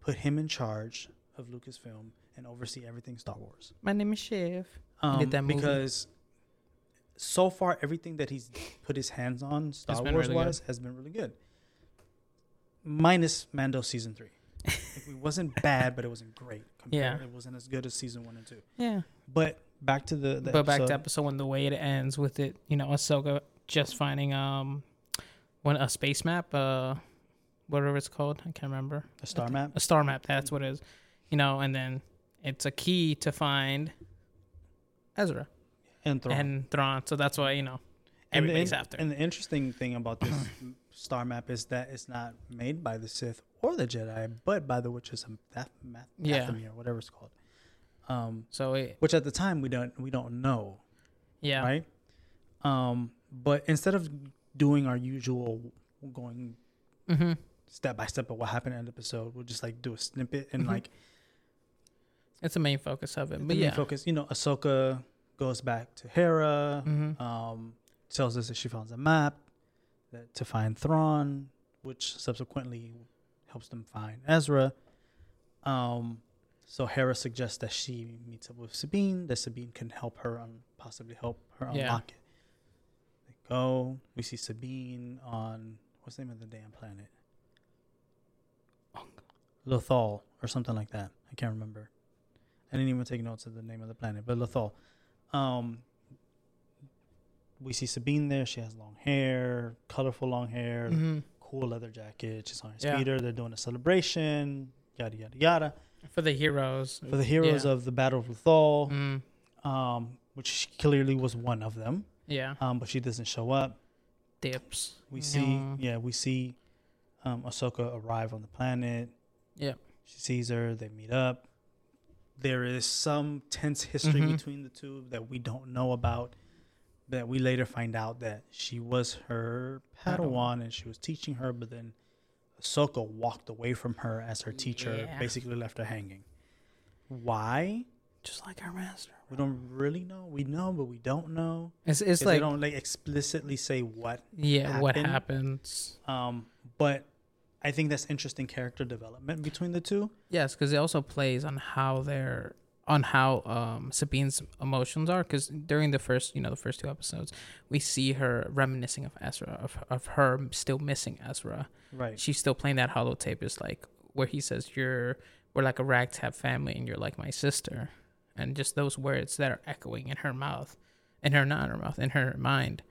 put him in charge of Lucasfilm, and oversee everything Star Wars. My name is Chef. Um, did that movie. because so far everything that he's put his hands on Star Wars really good. wise has been really good. Minus Mando season three. Like, it wasn't <laughs> bad, but it wasn't great. Yeah. it wasn't as good as season one and two. Yeah. But back to the, the but back to episode. episode one, the way it ends with it, you know, Ahsoka just finding um one a space map, uh whatever it's called. I can't remember. A star map. A star map, that's what it is. You know, and then it's a key to find Ezra and Thrawn. and Thrawn. So that's why, you know, And the after. And the interesting thing about this <clears throat> star map is that it's not made by the Sith or the Jedi, but by the witches of Dath- Math- Yeah. Dathomir, whatever it's called. Um, so it, which at the time we don't we don't know, yeah. right? Um, but instead of doing our usual going Mm-hmm. step by step of what happened in the episode, we'll just like do a snippet and Mhm. like It's the main focus of it. the But main yeah. focus. You know, Ahsoka goes back to Hera. Mm-hmm. um, tells us that she finds a map that, to find Thrawn, which subsequently helps them find Ezra. Um, so Hera suggests that she meets up with Sabine, that Sabine can help her on possibly help her Yeah. unlock it. They go. We see Sabine on what's the name of the damn planet? Lothal or something like that. I can't remember. I didn't even take notes of the name of the planet, but Lothal. Um, we see Sabine there. She has long hair, colorful long hair, Mhm. cool leather jacket. She's on her Yeah. speeder. They're doing a celebration. Yada yada yada For the heroes. for the heroes Yeah. of the Battle of Lothal, Mm, um, which clearly was one of them. yeah. Um, but she doesn't show up. Dips. We see, Yeah. yeah, we see um, Ahsoka arrive on the planet. Yeah. She sees her. They meet up. There is some tense history Mhm. between the two that we don't know about. That we later find out that she was her Padawan and she was teaching her, but then Ahsoka walked away from her as her teacher, Yeah. basically left her hanging. Why? Just like our master. We don't really know. We know, but we don't know. It's it's like they don't like explicitly say what yeah, what happens? Um, but I think that's interesting character development between the two. Yes, because it also plays on how they're on how um Sabine's emotions are. Because during the first, you know, the first two episodes, we see her reminiscing of Ezra, of of her still missing Ezra. Right. She's still playing that holotape. Is like where he says, "You're we're like a ragtag family, and you're like my sister," and just those words that are echoing in her mouth, in her not in her mouth, in her mind,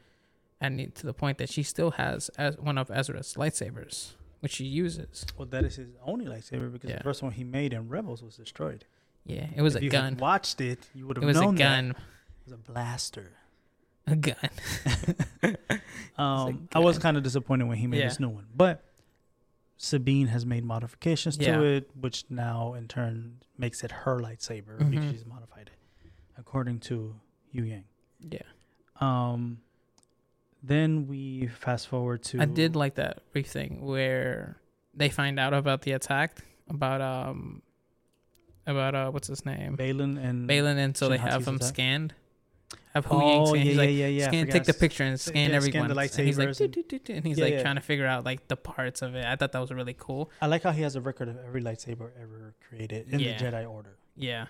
and to the point that she still has as one of Ezra's lightsabers, which she uses. Well, that is his only lightsaber because Yeah. the first one he made in Rebels was destroyed. Yeah, it was if a you gun. had watched it, you would have known. It was a known that. gun. It was a blaster. A gun. <laughs> Um, I was kind of disappointed when he made Yeah. this new one, but Sabine has made modifications Yeah. to it, which now in turn makes it her lightsaber because Mhm. she's modified it, according to Huyang. Yeah. Um, then we fast forward to I did like that brief thing where they find out about the attack, about um about uh what's his name? Baylan and Baylan and so they Shin have him attack. scanned. Have Hu Oh Yang yeah. He's yeah, like, yeah, yeah. Scan, take the picture and scan yeah, scan everyone. the and he's like, lightsabers "Doo, and- doo, doo, doo," and he's Yeah, like yeah. trying to figure out like the parts of it. I thought that was really cool. I like how he has a record of every lightsaber ever created in the Jedi Order. Yeah.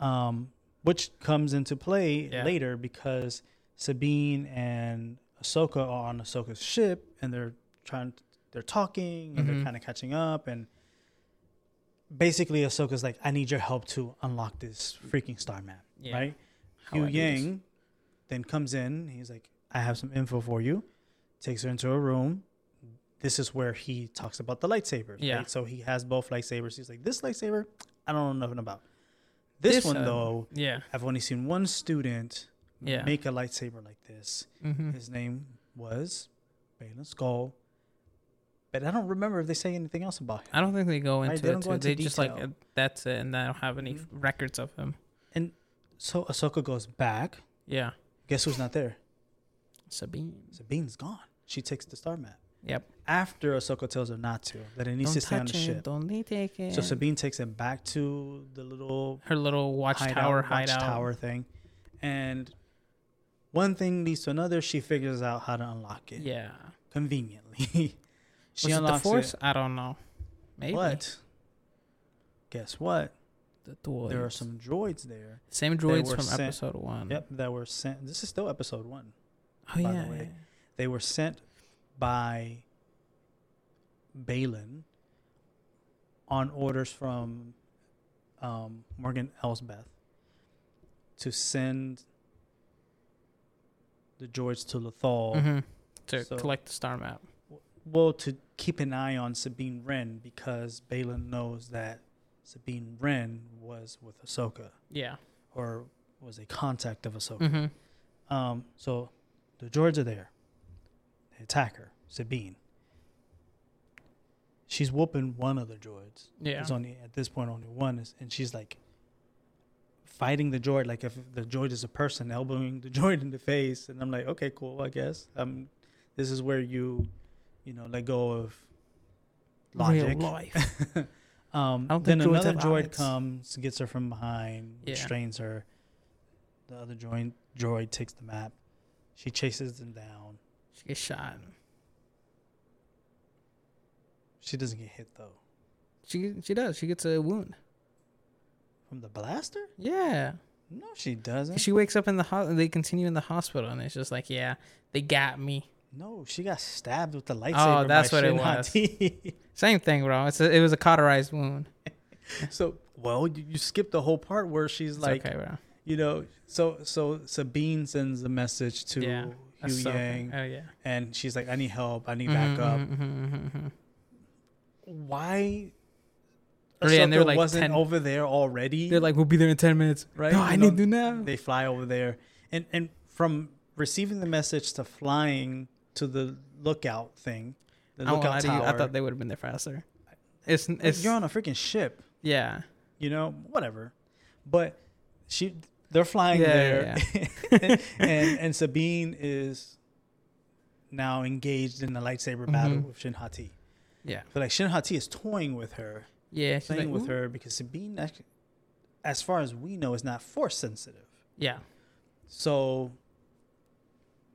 um, which comes into play later because Sabine and Ahsoka are on Ahsoka's ship and they're trying, they're talking and they're Mhm. kind of catching up and basically Ahsoka's like, I need your help to unlock this freaking star map, Yeah. right? How Hu I do this. Yang then comes in. He's like, I have some info for you. Takes her into a room. This is where he talks about the lightsabers. Yeah. Right? So he has both lightsabers. He's like, this lightsaber, I don't know nothing about. This, This, one uh, though, Yeah. I've only seen one student Yeah. make a lightsaber like this. hmm His name was Baylan Skoll. But I don't remember if they say anything else about him. I don't think they go Right, into they it. don't go too. into They just like that's it, and I don't have any Mhm. records of him. And so Ahsoka goes back. Yeah. Guess who's not there? Sabine. Sabine's gone. She takes the star map. Yep. After Ahsoka tells her not to, that it needs don't to stay on the it. ship. Don't take it. So Sabine takes him back to the little her little watchtower hideout. watchtower thing. And one thing leads to another. She figures out how to unlock it Yeah. conveniently. <laughs> she Was it the force? it. I don't know. Maybe. But guess what? The droids. There are some droids there. same droids from sent- episode one. Yep, that were sent. This is still episode one. Oh by the yeah. They were sent by Baylan on orders from um, Morgan Elsbeth to send the droids to Lothal. Mhm. To So- collect the star map. Well, to keep an eye on Sabine Wren because Baylan knows that Sabine Wren was with Ahsoka Yeah. or was a contact of Ahsoka. Mm-hmm. Um, so the droids are there. They attack her, Sabine. She's whooping one of the droids. Yeah. There's only at this point only one, is, and she's like fighting the droid like if the droid is a person, elbowing the <laughs> droid in the face. And I'm like, okay, cool, I guess. Um, this is where you, you know, let go of logic. Real life. <laughs> um, I don't then think another droid eyes. comes, gets her from behind, Yeah. restrains her. The other droid droid takes the map. She chases them down. she gets shot. She doesn't get hit though. She she does. She gets a wound. From the blaster? Yeah. No, she doesn't. She wakes up in the ho- they continue in the hospital and it's just like, yeah, they got me. no, she got stabbed with the lightsaber. Oh, that's what it was. Hati. <laughs> Same thing, bro. It's a, it was a cauterized wound. <laughs> so Well, you, you skipped the whole part where she's It's like, okay, bro. you know, so so Sabine sends a message to Yeah, Hu. Yang, Oh yeah. and she's like, I need help. I need Mhm, backup. mhm, mhm, mhm, mhm. Why? Yeah, and they're like wasn't 10 over there already. They're like, we'll be there in ten minutes. right? No, You I know, need to now. They fly over there, and and from receiving the message to flying to the lookout thing, the lookout tower. I thought they would have been there faster. It's it's you're on a freaking ship, yeah. you know, whatever. But she, they're flying Yeah, there, yeah, <laughs> and and Sabine is now engaged in the lightsaber battle Mhm. with Shin Hati. Yeah. But like Shin Hati is toying with her, Yeah. Playing like, with her because Sabine, actually, as far as we know, is not force sensitive. Yeah. So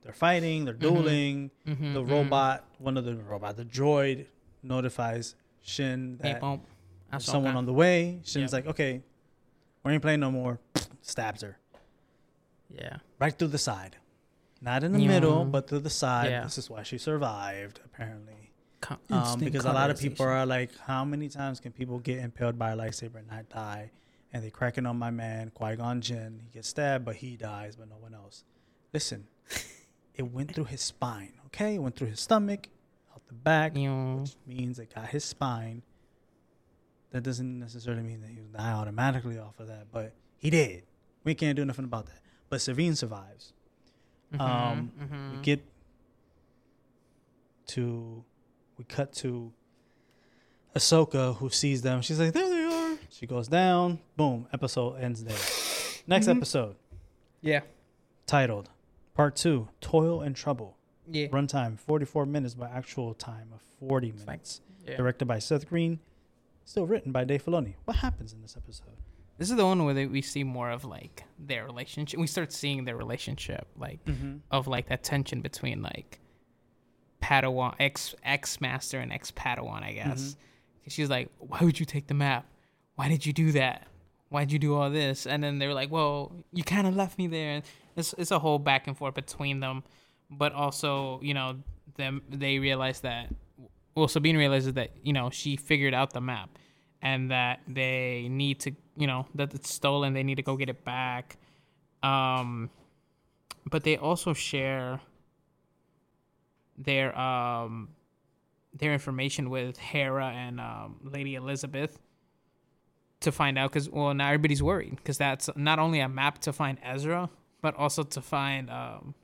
they're fighting, they're Mhm. dueling. Mm-hmm, The robot, one of the robot, the droid, notifies Shin that there's someone on the way. Shin's Yep. like, okay, we ain't playing no more. <sniffs> Stabs her Yeah. right through the side. Not in the Yeah. middle, but through the side. Yeah. This is why she survived, apparently. Um, because a lot of people are like, how many times can people get impaled by a lightsaber and not die? And they cracking on my man, Qui Gon Jinn. He gets stabbed, but he dies, but no one else. Listen, <laughs> it went through his spine, okay? It went through his stomach, out the back, Yeah. which means it got his spine. That doesn't necessarily mean that he will die automatically off of that, but he did. We can't do nothing about that. But Sabine survives. Um, mhm. We get to, we cut to Ahsoka who sees them. She's like, there they are. She goes down. Boom. Episode ends there. Next Mhm. episode yeah. titled Part Two: Toil and Trouble. Yeah. Runtime 44 minutes by actual time of 40 It's like- minutes. yeah. Directed by Steph Green. Still written by Dave Filoni. What happens in this episode? This is the one where they, we see more of like their relationship. We start seeing their relationship, like Mm-hmm. of like that tension between like Padawan, ex ex master and ex Padawan, I guess. 'Cause She's like, "Why would you take the map? Why did you do that? Why'd you do all this?" And then they were like, "Well, you kind of left me there." And It's it's a whole back and forth between them, but also you know them they realize that well Sabine realizes that you know she figured out the map and that they need to you know that it's stolen they need to go get it back um but they also share their um their information with Hera and um, Lady Elizabeth to find out because well now everybody's worried because that's not only a map to find Ezra but also to find um.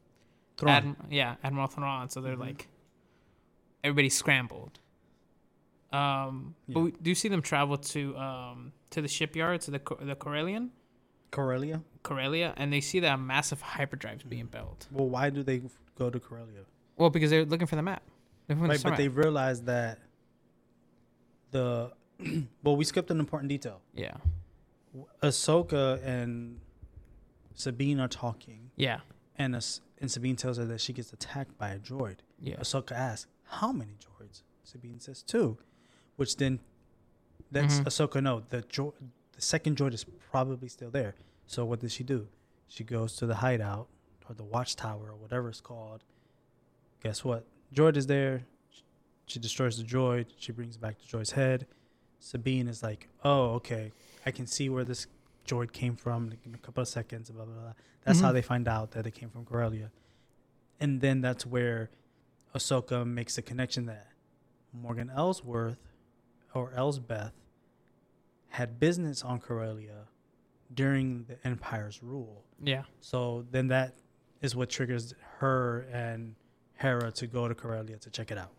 Adm- yeah Admiral Thrawn so they're Mhm. like everybody's scrambled um but Yeah. we do see them travel to um to the shipyard to the the Corellian Corellia? Corellia and they see that massive hyperdrive's being built Well, why do they go to Corellia? Well because they're looking for the map for the Right, but they realized that the <clears throat> well, we skipped an important detail. yeah Ahsoka and Sabine are talking, yeah and As- and Sabine tells her that she gets attacked by a droid. yeah Ahsoka asks, "How many droids?" Sabine says two, which then lets Mhm. Ahsoka know the dro- the second droid is probably still there. So what does she do? She goes to the hideout or the watchtower or whatever it's called. Guess what? Droid is there. She destroys the droid. She brings back the droid's head. Sabine is like, "Oh, okay. I can see where this droid came from in a couple of seconds." Blah blah blah. That's how Mhm. they find out that it came from Corellia. And then that's where Ahsoka makes the connection that Morgan Ellsworth or Elsbeth had business on Corellia during the Empire's rule. yeah So then that is what triggers her and Hera to go to Corellia to check it out.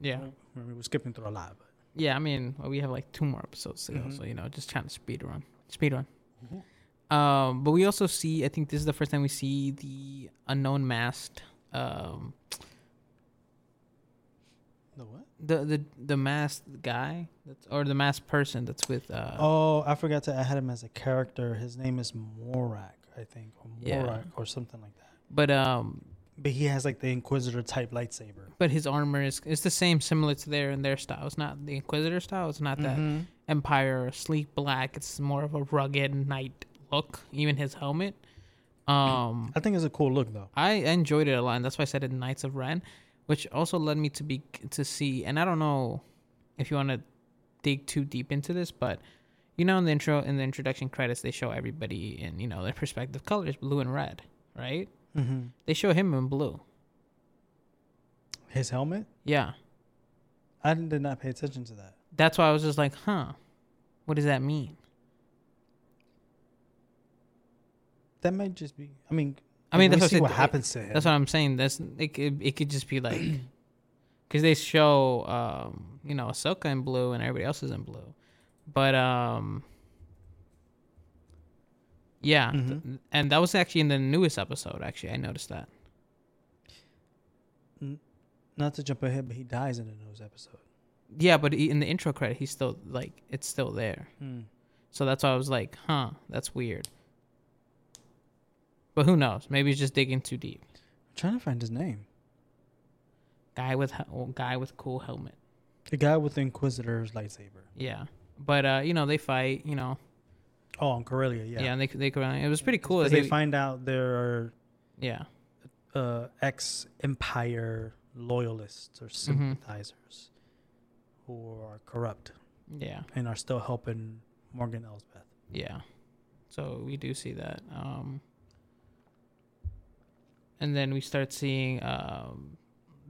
yeah I mean, we're skipping through a lot, but Yeah, I mean, well, we have like two more episodes to go, Mhm. so you know, just trying to speed run, speed run. Mhm. Um, but we also see, I think this is the first time we see the unknown masked, um, the what? the the the masked guy that's or the masked person that's with. Uh, Oh, I forgot to add him as a character. His name is Marrok, I think, or Yeah. Marrok or something like that. But um, But he has like the Inquisitor type lightsaber. but his armor is it's the same, similar to their and their style. It's not the Inquisitor style. It's not that Mhm. Empire sleek black. It's more of a rugged knight look. Even his helmet. Um, I think it's a cool look though. I enjoyed it a lot, and that's why I said it Knights of Ren, which also led me to be to see. And I don't know if you want to dig too deep into this, but You know, in the intro, in the introduction credits, they show everybody in you know their perspective colors, blue and red, right? Mm-hmm. They show him in blue. His helmet. Yeah, I did not pay attention to that. that's why I was just like, huh, what does that mean? That might just be. I mean, I mean, that's what, see what it- happens to him. That's what I'm saying. That's it. Could, it could just be like, <clears throat> because they show, um, you know, Ahsoka in blue and everybody else is in blue, but um, yeah, th- Mhm. and that was actually in the newest episode. Actually, I noticed that. Not to jump ahead, but he dies in the news episode. Yeah, but he, in the intro credit, he's still like, it's still there. Hmm. So that's why I was like, huh, that's weird. But who knows? Maybe he's just digging too deep. I'm trying to find his name. Guy with guy with cool helmet. The guy with the Inquisitor's lightsaber. Yeah, but uh, you know they fight. You know, Oh, on Corellia, yeah, yeah. and they they could- it was pretty cool. They he- find out there are yeah, uh, ex-Empire loyalists or sympathizers who are corrupt yeah, and are still helping Morgan Elsbeth. yeah. So we do see that. Um, and then we start seeing um,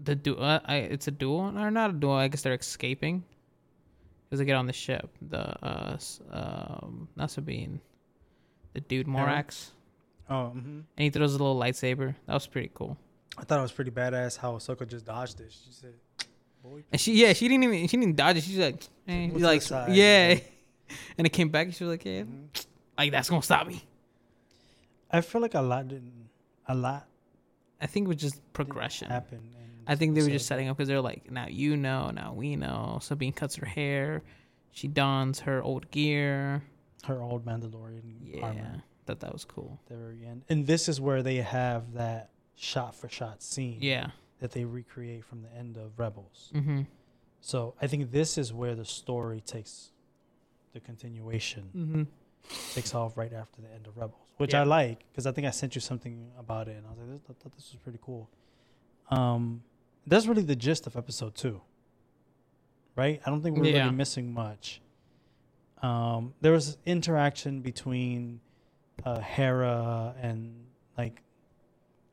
the duel. Uh, I, it's a duel or not a duel? I guess they're escaping because they get on the ship. The uh, s- um, not Sabine, the dude Morax, Oh, hmm and he throws a little lightsaber. That was pretty cool. I thought it was pretty badass how Ahsoka just dodged it. She said, "Boy, And she, yeah, she didn't even, she didn't dodge it. She's like, What's she's like, side? yeah. <laughs> And it came back. She was like, yeah, Mhm. like that's gonna stop me. I feel like a lot didn't, a lot I think it was just progression. happen. in I think they were just setting up because they're like, now you know, now we know. Sabine cuts her hair. She dons her old gear. her old Mandalorian Yeah, armor thought that was cool. the very end, and this is where they have that shot for shot scene. Yeah. that they recreate from the end of Rebels. Mm-hmm. So I think this is where the story takes the continuation Mm-hmm. takes off right after the end of Rebels, which Yeah. I like because I think I sent you something about it, and I was like, this, I thought this was pretty cool. Um, that's really the gist of episode two, right? I don't think we're Yeah. really missing much. Um, there was interaction between uh, Hera and like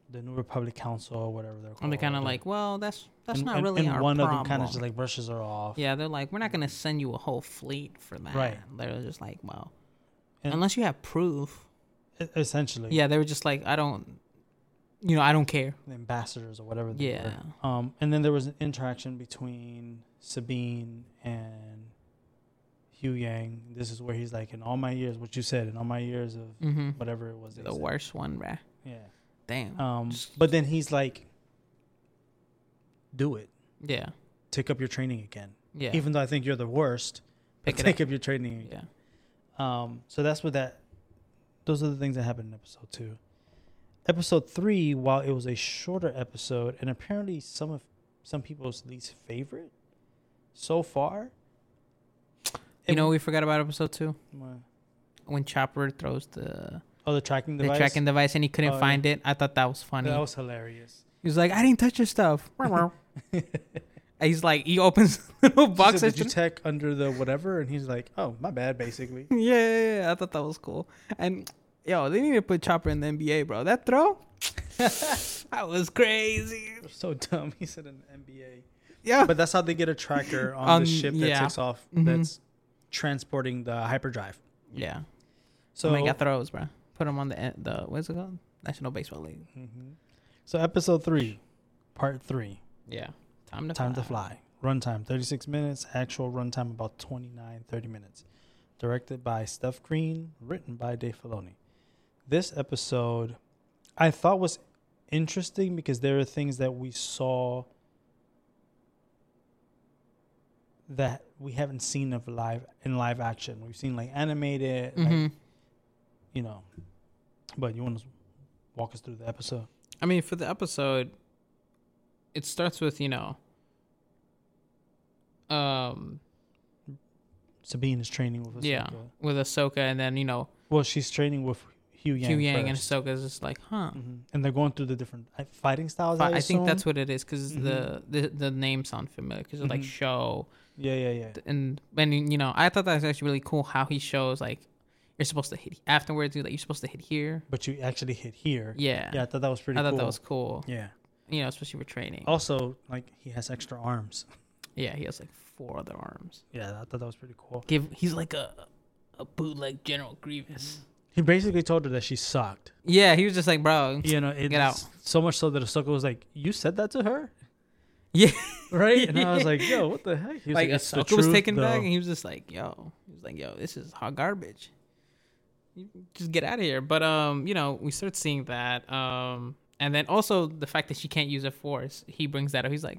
the New Republic Council or whatever they're called. And they're kind of like, well, that's that's and, not and- really and our one problem. of them kind of just like brushes her off. yeah, they're like, we're not gonna send you a whole fleet for that. Right. They're just like, well, And- unless you have proof. Essentially. Yeah, they were just like, I don't, you know, I don't care. the ambassadors or whatever. They Yeah. Were. Um, and then there was an interaction between Sabine and Huyang. This is where he's like, in all my years, what you said, in all my years of Mm-hmm. whatever it was. The said. worst one, bruh. Yeah. Damn. Um, but then he's like, do it. yeah. Take up your training again. Yeah. Even though I think you're the worst, Pick take up. up your training again. Yeah. Um, so that's what that. Those are the things that happened in episode two. Episode three, while it was a shorter episode, and apparently some of some people's least favorite so far. You know, we forgot about episode two What? when Chopper throws the oh, the tracking the device. tracking device and he couldn't Oh, yeah. find it. I thought that was funny. that was hilarious. he was like, "I didn't touch your stuff." <laughs> <laughs> He's like, he opens <laughs> the little box. said, Did you check under the whatever? And he's like, "Oh, my bad." Basically, yeah, yeah, yeah, I thought that was cool. And yo, they need to put Chopper in the NBA, bro. That throw, <laughs> that was crazy. They're so dumb. <laughs> He said an NBA, Yeah, but that's how they get a tracker on <laughs> On- the ship that yeah. takes off. Mhm. That's transporting the hyperdrive. yeah. So I got throws, bro. Put them on the the what's it called? National Baseball League. Mhm. So episode three, part three, Yeah, time to time fly. to fly. Runtime 36 minutes. Actual runtime about 29, 30 minutes. Directed by Steph Green. Written by Dave Filoni. This episode, I thought was interesting because there are things that we saw that we haven't seen of live in live action. We've seen like animated, like, hmm you know. But you want to walk us through the episode? I mean, for the episode, it starts with you know, um, Sabine is training with Ahsoka. yeah, with Ahsoka, and then you know, Well, she's training with Huyang. Hugh Yang and first. Ahsoka is just like, huh. Mhm. And they're going through the different uh, fighting styles. Fi- I, I think that's what it is because the, the the names sound familiar because it's like Mhm. show Yeah, yeah, yeah. and when you know, I thought that was actually really cool how he shows like you're supposed to hit afterwards. Like you're supposed to hit here. But you actually hit here. Yeah, Yeah, I thought that was pretty I thought cool. that was cool. yeah. You know, especially for training. Also, like he has extra arms. <laughs> Yeah, he has like four other arms. Yeah, I thought that was pretty cool. Give he's like a a bootleg General Grievous. He basically told her that she sucked. Yeah, he was just like, bro. You know, it's Get out. so much so that Ahsoka was like, "You said that to her." Yeah. <laughs> right? And I was <laughs> like, yo, what the heck? He was like "It's the Ahsoka was truth, taken back, and he was just like, "Yo," he was like, "Yo, this is hot garbage. You just get out of here." But um, you know, we start seeing that um, and then also the fact that she can't use a force. He brings that up. He's like,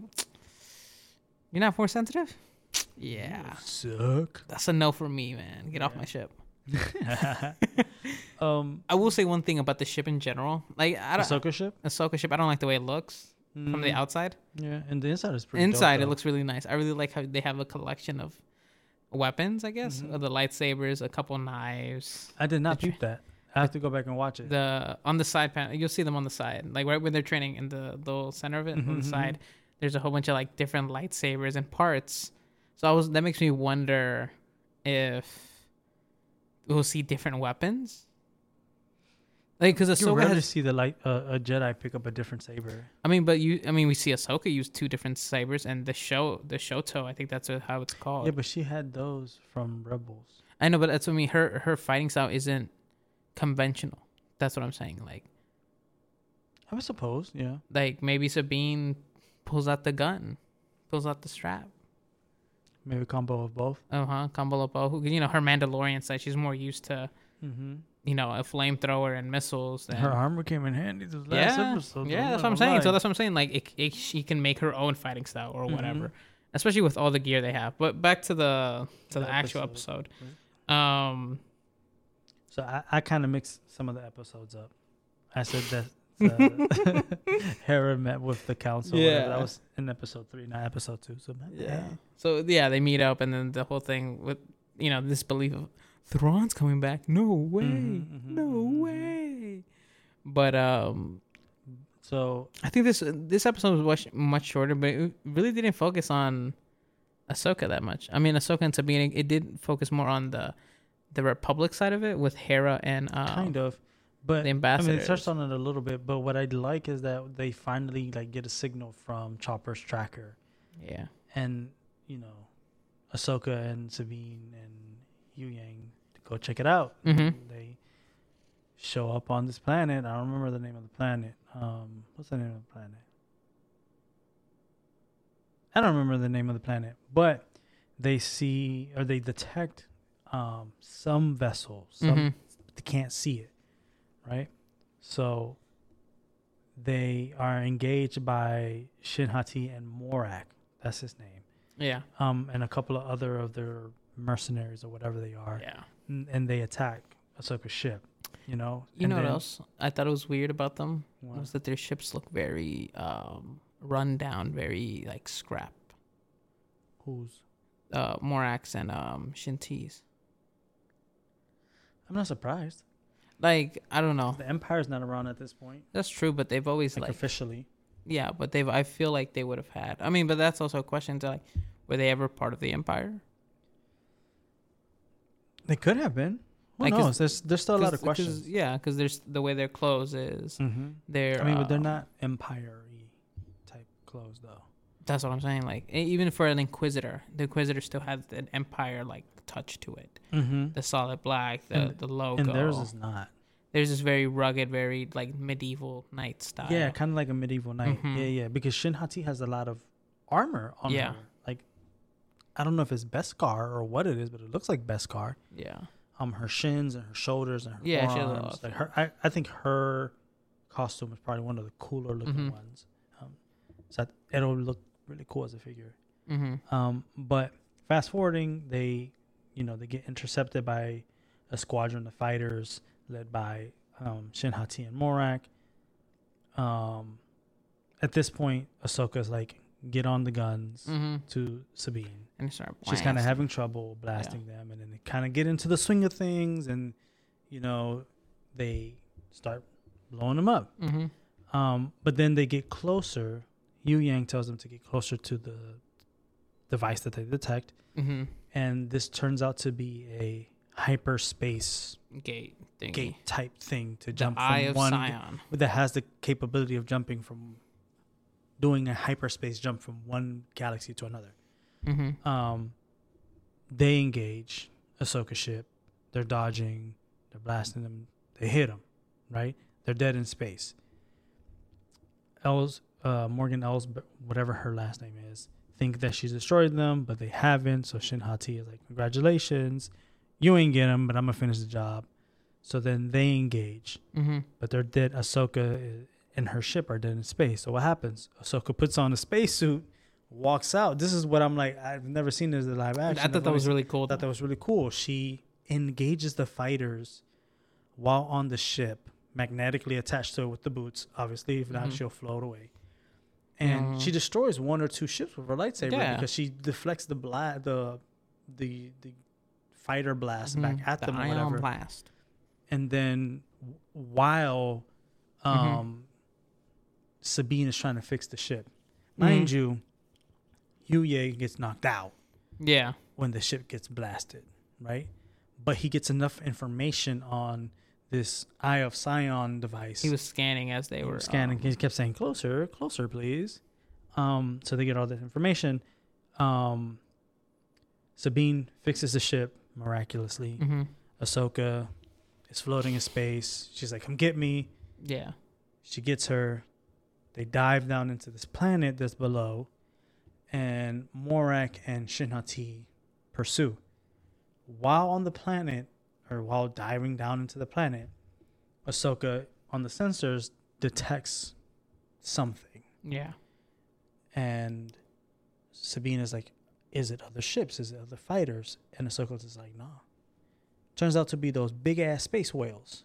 "You're not force sensitive." Yeah, Suck. that's a no for me, man. Get off my ship. <laughs> um, I will say one thing about the ship in general. Like, I don't Ahsoka ship Ahsoka ship. I don't like the way it looks from the Mm, outside. Yeah, and the inside is pretty. dope, Inside, it looks really nice. I really like how they have a collection of weapons. I guess Mhm. the lightsabers, a couple knives. I did not peep that. I have to go back and watch it. The on the side panel, you'll see them on the side, like right when they're training in the the center of it on Mhm, the mhm. side. There's a whole bunch of like different lightsabers and parts. So I was that makes me wonder if we'll see different weapons. Like, because Ahsoka you rarely has, see the light uh, a Jedi pick up a different saber. I mean, but you, I mean, we see Ahsoka use two different sabers, and the show, the Shoto, I think that's how it's called. Yeah, but she had those from Rebels. I know, but that's what I mean. Her her fighting style isn't conventional. That's what I'm saying. Like I would suppose. Yeah. like maybe Sabine pulls out the gun, pulls out the strap. Maybe combo of both. Uh huh. Combo bow. You know, her Mandalorian side. She's more used to Mm-hmm. you know a flamethrower and missiles. And, Her armor came in handy this last yeah, episode. yeah. That's what I'm saying. So that's what I'm saying. Like it, it, she can make her own fighting style or Mhm. whatever, especially with all the gear they have. But back to the to the, The actual episode. episode. Um. So I, I kind of mixed some of the episodes up. I said that <laughs> <laughs> Hera met with the council. Yeah, Yeah. that was in episode three, not episode two. So my bad. So yeah, they meet up, and then the whole thing with you know this belief of Thrawn's coming back. No way, Mhm, mhm, no mhm, mhm. way. But um, So I think this this episode was much much shorter, but it really didn't focus on Ahsoka that much. I mean, Ahsoka and Sabine, it did focus more on the the Republic side of it with Hera and um, kind of, but the I mean, it touched on it a little bit. But what I like is that they finally like get a signal from Chopper's tracker, yeah, and you know, Ahsoka and Sabine and Huyang to go check it out. Mhm. They show up on this planet. I don't remember the name of the planet. Um, what's the name of the planet? I don't remember the name of the planet, but they see or they detect um, some vessel. Some Mhm. they can't see it, right? So they are engaged by Shin Hati and Marrok. That's his name. yeah, Um, and a couple of other of their mercenaries or whatever they are, yeah. and, and they attack Ahsoka's ship. You know. You And know what else I thought it was weird about them What? was that their ships look very um, run down, very like scrap. Who's? Uh, Morax and um, Shinti's. I'm not surprised. Like I don't know. The Empire's not around at this point, That's true, but they've always like, like officially. yeah, but they've I feel like they would have had. I mean, but that's also a question to like, were they ever part of the Empire? They could have been. Who Like, knows? There's there's still a lot of 'Cause- 'cause, questions. yeah, because there's the way their clothes is. Mm-hmm. They're I mean, but they're um, not empire-y type clothes though. That's what I'm saying. Like even for an Inquisitor, the Inquisitor still has an Empire like touch to it. Mm-hmm. The solid black, the And- the logo. And theirs is not. There's this very rugged, very like medieval knight style. Yeah, kind of like a medieval knight. Mhm. Yeah, yeah. Because Shin Hati has a lot of armor on Yeah. her. Like, I don't know if it's Beskar or what it is, but it looks like Beskar. Yeah. Um, her shins and her shoulders and her Yeah, she has a lot of- Like her, I, I think her costume is probably one of the cooler looking Mhm. ones. Um, so it'll look really cool as a figure. Mm-hmm. Um, but fast forwarding, they, you know, they get intercepted by a squadron of fighters led by um, Shin Hati and Marrok. Um, at this point, Ahsoka's like, get on the guns Mm-hmm. to Sabine. And start She's kind of having trouble blasting them, and then they kind of get into the swing of things, and you know, they start blowing them up. Mm-hmm. Um, but then they get closer. Huyang tells them to get closer to the device that they detect, Mm-hmm. and this turns out to be a hyperspace Gate thingy. gate type thing to The jump Eye from one Sion. that has the capability of jumping from doing a hyperspace jump from one galaxy to another. Mm-hmm. Um, they engage Ahsoka ship. They're dodging. They're blasting them. They hit them. Right. They're dead in space. Els, uh, Morgan Els, whatever her last name is, think that she's destroyed them, but they haven't. So Shin Hati is like, "Congratulations, you ain't get them, but I'm gonna finish the job." So then they engage, Mm-hmm. but they're dead. Ahsoka and her ship are dead in space. So what happens? Ahsoka puts on a spacesuit, walks out. This is what I'm like. I've never seen this in live action. I thought that was really cool. I thought that was really cool. She engages the fighters while on the ship, magnetically attached to it with the boots. Obviously, if not, Mhm. she'll float away. And Mhm. she destroys one or two ships with her lightsaber Yeah. because she deflects the bla- the the the fighter blast Mhm. back at the them or ion whatever blast. and then while Mm-hmm. um Sabine is trying to fix the ship, mind Mhm. you, Yuye gets knocked out Yeah. when the ship gets blasted, right? But he gets enough information on this Eye of Sion device. He was scanning as they He were scanning. um, he kept saying, "Closer, closer, please." Um, so they get all this information. Um, Sabine fixes the ship miraculously. mhm. Ahsoka is floating in space. She's like, "Come get me." Yeah. She gets her. They dive down into this planet that's below, and Marrok and Shin Hati pursue. While on the planet, or while diving down into the planet, Ahsoka on the sensors detects something, Yeah. and Sabine is like, "Is it other ships? Is it other fighters?" And Ahsoka's is like, nah. Turns out to be those big ass space whales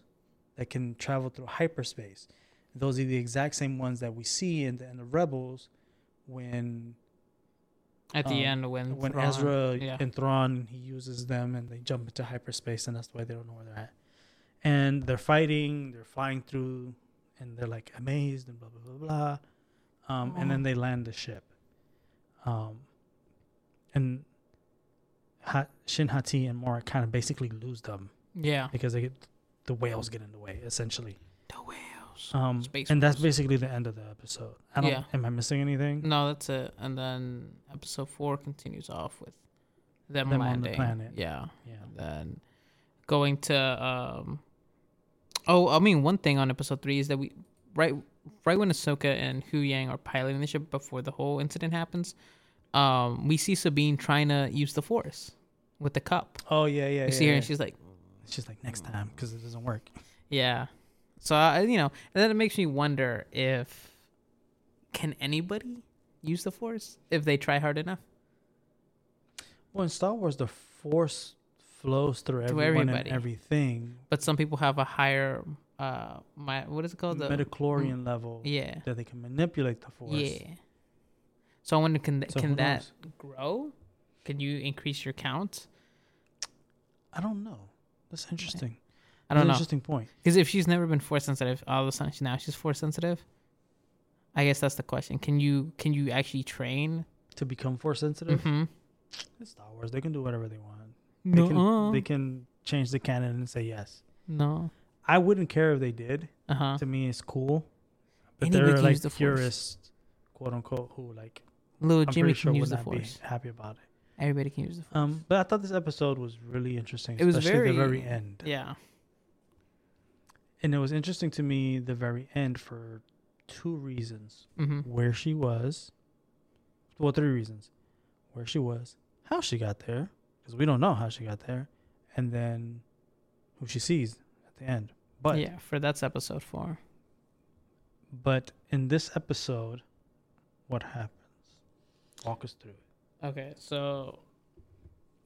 that can travel through hyperspace. Those are the exact same ones that we see in the, in the Rebels when At the Um, end, when when Thrawn- Ezra yeah. and Thrawn he uses them and they jump into hyperspace and that's why they don't know where they're at. And they're fighting, they're flying through, and they're like amazed and blah blah blah blah. Um, and then they land the ship. Um, and ha- Shin Hati and Marrok kind of basically lose them yeah. because they get the whales get in the way essentially. The whales. Um, Space and that's basically the end of the episode. I don't. Yeah. Am I missing anything? No, that's it. And then episode four continues off with them, Them on the landing. planet. Yeah. Yeah. And then going to um oh I mean one thing on episode three is that we right right when Ahsoka and Huyang are piloting the ship before the whole incident happens, um we see Sabine trying to use the Force with the cup. Oh yeah, yeah. we yeah, see her yeah. and she's like, She's like next time because it doesn't work. yeah. So I you know and then it makes me wonder if can anybody use the Force if they try hard enough. Well, in Star Wars, the Force flows through everyone everybody. and everything. But some people have a higher uh my what is it called the Midi-chlorian level yeah that they can manipulate the Force. Yeah. So I wonder, can th- So can that knows? grow? Can you increase your count? I don't know. That's interesting. I don't an know. Interesting point. Because if she's never been force sensitive, all of a sudden she, now she's force sensitive. I guess that's the question. Can you can you actually train? To become Force sensitive, Mm-hmm. it's Star Wars, they can do whatever they want. They can they can change the canon and say yes. no. I wouldn't care if they did. Uh huh. To me, it's cool. But Anybody can like use the Force. purists, quote unquote, who like Little I'm Jimmy sure can use the force. be happy about it. Everybody can use the force. Um, but I thought this episode was really interesting. It was especially the very- very end. yeah. And it was interesting to me the very end for two reasons. Mm-hmm. Where she was, well, three reasons. Where she was, how she got there, because we don't know how she got there, and then who she sees at the end. But yeah, for that's episode four. but in this episode, what happens? Walk us through it. Okay, so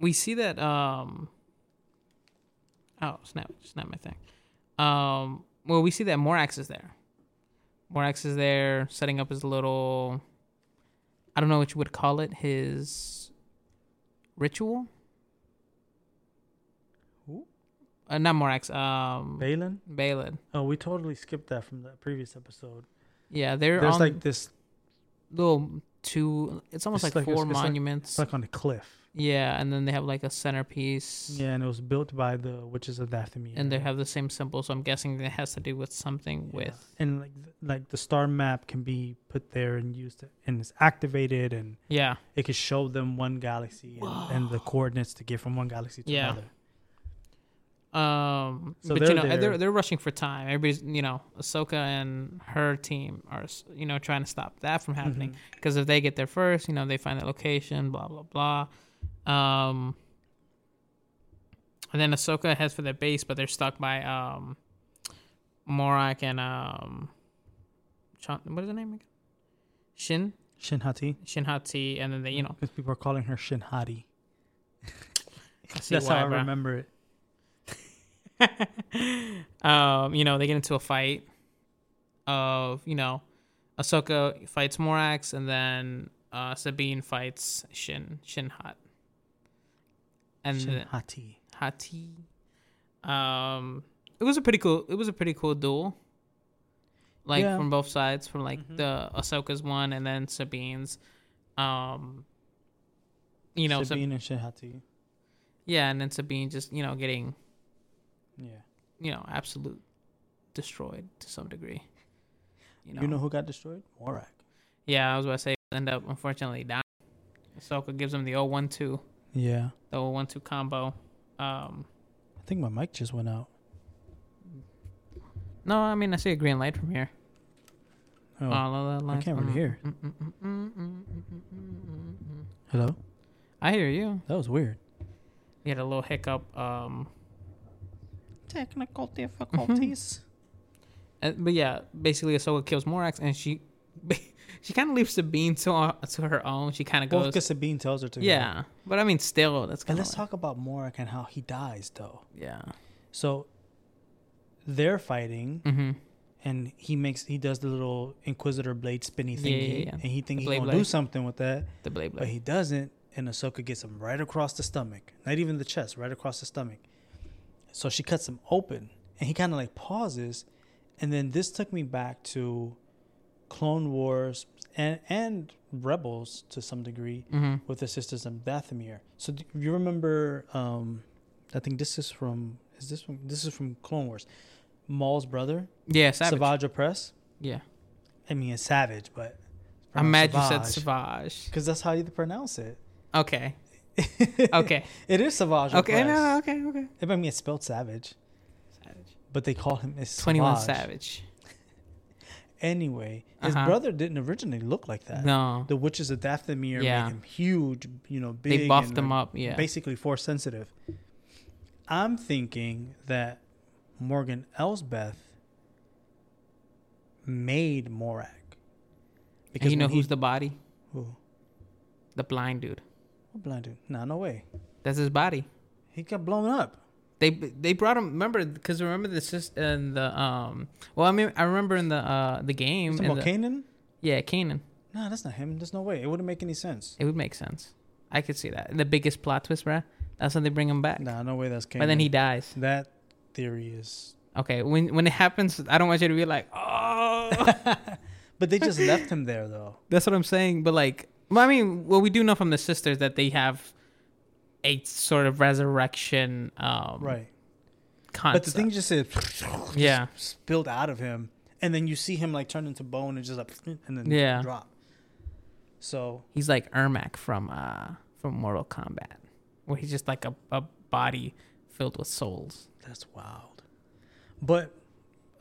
we see that um oh snap snap my thing. Um well we see that Morax is there. Morax is there setting up his little I don't know what you would call it, his ritual? Who? Uh, not Morax, um Baylan? Baylan. Oh, we totally skipped that from the previous episode. Yeah, they're There's like this little two. It's almost It's like, like four it's like- monuments. It's like on a cliff. Yeah, and then they have like a centerpiece. Yeah, and it was built by the witches of Dathomir. And they have the same symbol, so I'm guessing it has to do with something Yeah. with and like like the star map can be put there and used to, and it's activated and yeah. it could show them one galaxy and, and the coordinates to get from one galaxy to Yeah. another. Um, So but you know there. they're they're rushing for time. Everybody's you know Ahsoka and her team are you know trying to stop that from happening because if they get there first, you know they find the location, blah blah blah. Um, and then Ahsoka heads for their base, but they're stuck by um, Marrok and um, Chan- what is the name again? Shin Shin Hati. Shin Hati, and then they you know because people are calling her Shin Hati. I That's why, how I bro. remember it. <laughs> um, you know, they get into a fight of, you know, Ahsoka fights Morax and then uh, Sabine fights Shin Shin Hot. And Shin Hati. Hati. Um it was a pretty cool it was a pretty cool duel. Like Yeah. from both sides, from like Mhm. the Ahsoka's one and then Sabine's. Um you know, Sab- Sabine and Shin Hati. yeah, and then Sabine just, you know, getting Yeah. you know, absolute destroyed to some degree. You know, You know who got destroyed? Marrok. yeah, I was about to say end up unfortunately dying. Ahsoka gives him the 012, Yeah. the 012 combo. Um, I think my mic just went out. no, I mean I see a green light from here. Oh. All of the I can't really hear. Hello? I hear you. That was weird. You had a little hiccup. Um, Technical difficulties. uh, but yeah, basically Ahsoka kills Morax, and she <laughs> she kind of leaves Sabine to uh, to her own. She kind of goes, because Sabine tells her to. go. yeah. But I mean, still, that's And let's of talk about Marrok and how he dies, though. yeah. So they're fighting, Mm-hmm. and he makes he does the little Inquisitor blade spinny Yeah, thingy, yeah, yeah. and he thinks he's gonna do something with that, The blade but he doesn't, and Ahsoka gets him right across the stomach, not even the chest, right across the stomach. So she cuts him open, and he kind of like pauses, and then this took me back to Clone Wars and and Rebels to some degree mm-hmm. with the Sisters of Dathomir. So do you remember? Um, I think this is from. Is this from? This is from Clone Wars. Maul's brother, Yeah, savage. Savage Opress. Yeah, I mean, it's Savage, but I'm mad you said Savage. because that's how you pronounce it. Okay, <laughs> okay, it is Savage. okay. Opress. No, okay, okay. I mean, it's spelled Savage, Savage. but they call him Twenty One Savage. Anyway, his Uh-huh. brother didn't originally look like that. No, The witches of Dathomir Yeah. made him huge, you know, big. they buffed and, him up. Yeah, basically force sensitive. I'm thinking that Morgan Elsbeth made Marrok. and you know he- who's the body? who? The blind dude. What blind dude? Nah, no way. That's his body. He got blown up. They they brought him. Remember, because remember the in the um. Well, I mean, I remember in the uh the game. about the- Kanan? Yeah, Kanan. Nah, that's not him. There's no way. It wouldn't make any sense. It would make sense. I could see that. The biggest plot twist, bruh. That's when they bring him back. Nah, no way. That's Kanan. but then he dies. That theory is. Okay, when when it happens, I don't want you to be like, oh. <laughs> But they just left him there though. That's what I'm saying. But like, well, I mean, what we do know from the sisters that they have a sort of resurrection um, Right. concept. But the thing just said <laughs> yeah, spilled out of him, and then you see him like turn into bone and just like <sniffs> and then Yeah. drop. So he's like Ermac from uh from Mortal Kombat, where he's just like a, a body filled with souls. that's wild. But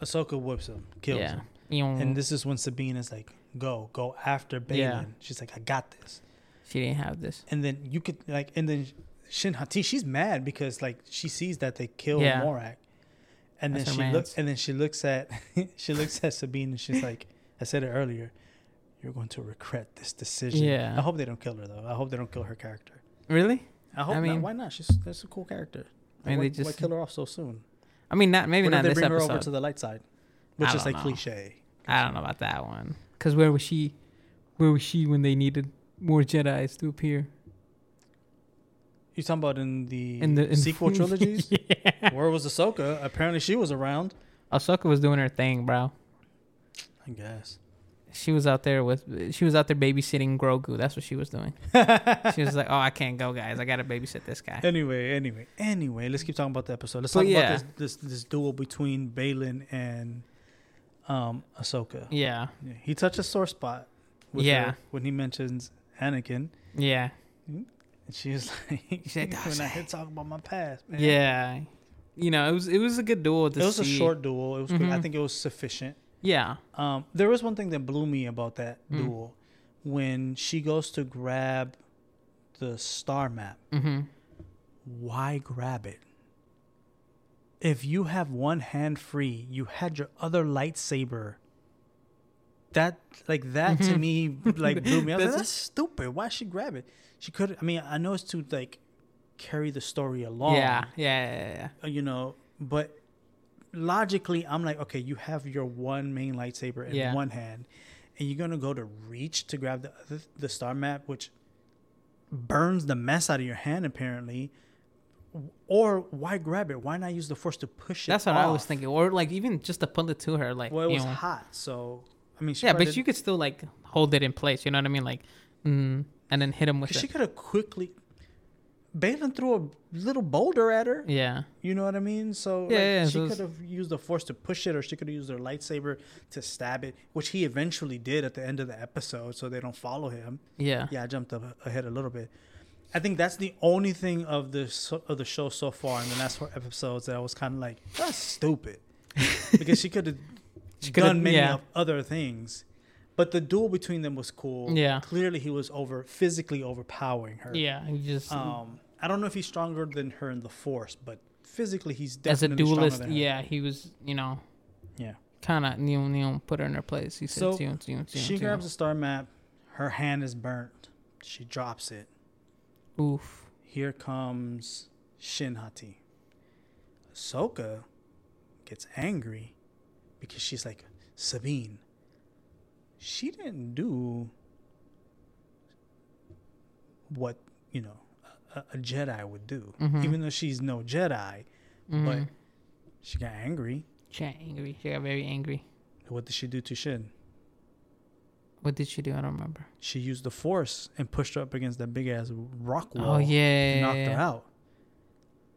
Ahsoka whips him, kills yeah, him, and this is when Sabine is like, "Go, go after Baylan." Yeah. She's like, "I got this." she didn't have this. And then you could like, and then Shin Hati, she's mad because like she sees that they killed Yeah. Marrok, and That's then she looks, and then she looks at <laughs> she looks at Sabine and she's like, "I said it earlier." You're going to regret this decision. Yeah. I hope they don't kill her though. I hope they don't kill her character. Really? I hope I not. mean- Why not? She's that's a cool character. I mean, why, they just- why kill her off so soon? I mean, not maybe not they this bring her over to the light side, which I is like know. cliche. I don't know about that one. Cause where was she? Where was she when they needed more Jedi's to appear You talking about in the, in the in sequel <laughs> trilogies? yeah. Where was Ahsoka? Apparently, she was around. Ahsoka was doing her thing, bro. I guess. She was out there with. She was out there babysitting Grogu. That's what she was doing. She was like, <laughs> "Oh, I can't go, guys. I gotta babysit this guy." Anyway, anyway, anyway, let's keep talking about the episode. Let's But talk yeah. about this, this this duel between Baylan and um Ahsoka. Yeah, Yeah, he touched a sore spot. With Yeah. when he mentions Anakin, yeah, and she was <laughs> like, said, "When I had talk about my past, man." yeah. You know, it was it was a good duel. To It was a short duel. It was. good. I think it was sufficient. Yeah. Um, there was one thing that blew me about that Mm. duel when she goes to grab the star map. Mm-hmm. Why grab it? If you have one hand free, you had your other lightsaber. That like that to Mhm. me like blew me. <laughs> up. like, That's- that's stupid. Why she grab it? She could. I mean, I know it's to like carry the story along. Yeah, yeah, yeah, yeah. uh, you know, but logically, I'm like, okay, you have your one main lightsaber in Yeah. one hand, and you're gonna go to reach to grab the the star map, which burns the mess out of your hand, apparently. Or why grab it? Why not use the force to push it? That's what I was thinking, or like even just to pull it to her, like Well, it was know. hot, so I mean, she yeah, probably but you could still like hold it in place. You know what I mean? Like, mm, and then hit him with did- she could have quickly. Baylan threw a little boulder at her. Yeah, You know what I mean? So Yeah, like, yeah, she so could have used the force to push it, or she could have used her lightsaber to stab it, which he eventually did at the end of the episode, so they don't follow him. yeah, Yeah, I jumped up ahead a little bit. I think that's the only thing of the of the show so far in the last four episodes that I was kind of like, that's stupid, <laughs> because she could have She coulda- done many yeah. of other things. But the duel between them was cool. Yeah. clearly he was over physically overpowering her. yeah. You just Um, I don't know if he's stronger than her in the force, but physically he's definitely as a duelist, yeah, he was. You know, Yeah. kind of you know, put her in her place. He said, So, "Tion, tion, tion, She tion." grabs a star map. Her hand is burnt. She drops it. Oof. Here comes Shin Hati. Ahsoka gets angry because she's like, Sabine, she didn't do what, you know, a, a Jedi would do. Mhm. Even though she's no Jedi, Mhm. but she got angry. She got angry. She got very angry. What did she do to Shin? What did she do? I don't remember. She used the Force and pushed her up against that big ass rock wall. Oh yeah, and knocked yeah, her out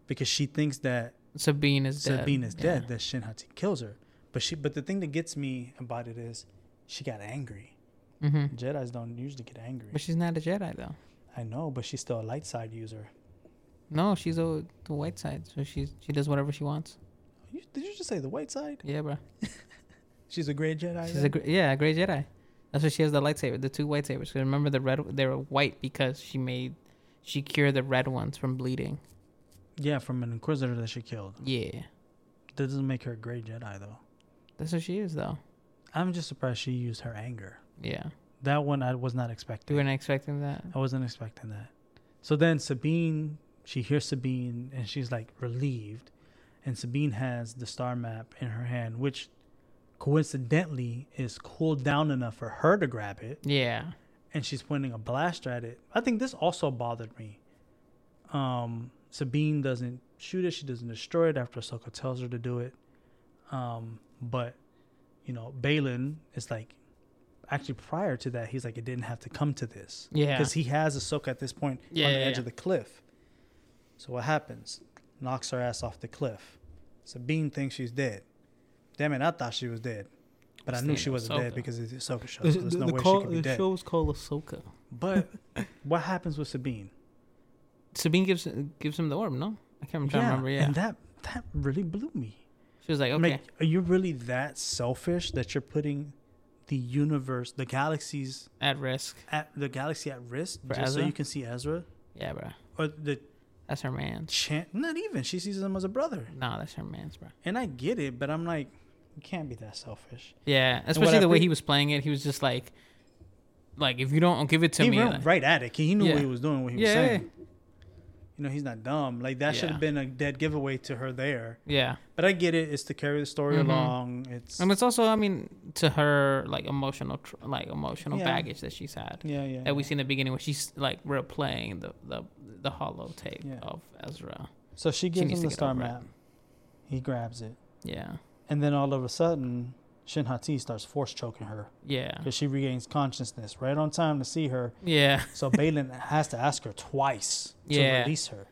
because she thinks that Sabine is dead. Sabine is Yeah. dead. That Shin Hati kills her. But she, but the thing that gets me about it is, she got angry. Mhm. Jedi's don't usually get angry. But she's not a Jedi though. I know, but she's still a light side user. No, she's a, the white side, so she's she does whatever she wants. You, did you just say the white side? Yeah, bro. <laughs> She's a gray Jedi. She's a then? gr- yeah, a gray Jedi. That's why she has the lightsaber, the two lightsabers. 'Cause remember the red, they were white because she made, she cured the red ones from bleeding. yeah, from an Inquisitor that she killed. Yeah, That doesn't make her a gray Jedi though. That's what she is though. I'm just surprised she used her anger. Yeah, That one I was not expecting. you weren't expecting that. I wasn't expecting that. So then Sabine, she hears Sabine and she's like relieved. And Sabine has the star map in her hand, which coincidentally is cooled down enough for her to grab it. Yeah, And she's pointing a blaster at it. I think this also bothered me. Um, Sabine doesn't shoot it, she doesn't destroy it after Ahsoka tells her to do it. Um, but, you know, Baylan is like, actually prior to that, he's like, it didn't have to come to this yeah, because he has Ahsoka at this point Yeah, on the yeah, edge yeah. of the cliff. So what happens? Knocks her ass off the cliff. Sabine thinks she's dead. Damn it, I thought she was dead, but I knew she wasn't Ahsoka. dead because it's the Ahsoka show. So there's no way she could be dead. show's called Ahsoka. But <laughs> what happens with Sabine? Sabine gives gives him the orb. No, I can't I'm to remember. Yeah, and that that really blew me. She was like, okay, like, are you really that selfish that you're putting the universe, the galaxies at risk. at the galaxy at risk For just so you can see Ezra Yeah, bro, or the that's her man. chant? Not even. She sees him as a brother. No, that's her man's, bro. And I get it, but I'm like, you can't be that selfish. Yeah, especially the way he was playing it. He was just like, like if you don't give it to he me, like- right at it. He knew Yeah. what he was doing, what he was Yeah, saying. You know, he's not dumb. Like that should have been a dead giveaway to her there. yeah. But I get it. It's to carry the story Mhm. along. It's And it's also, I mean, to her like emotional, tr- like emotional Yeah. baggage that she's had yeah, yeah. that we see in the beginning when she's like replaying the the the hollow tape Yeah. of Ezra. So she gives needs him the star it. map. He grabs it, Yeah, and then all of a sudden, Shin Hati starts force choking her Yeah. because she regains consciousness right on time to see her. Yeah. So <laughs> Baylan has to ask her twice to Yeah. release her.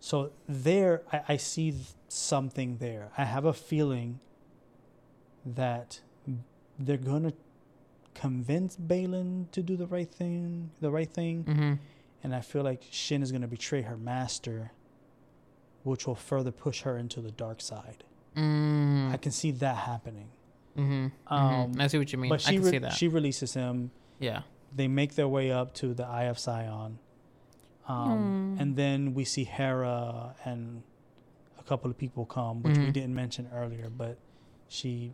So there, I, I see something there. I have a feeling that they're gonna convince Baylan to do the right thing, the right thing, Mm-hmm. and I feel like Shin is gonna betray her master, which will further push her into the dark side. Mm. I can see that happening. Mm-hmm. Um, I see what you mean. But I she can re- see that. she releases him. yeah. They make their way up to the Eye of Sion. Um, Hmm. And then we see Hera and a couple of people come, which we Mhm. didn't mention earlier, but she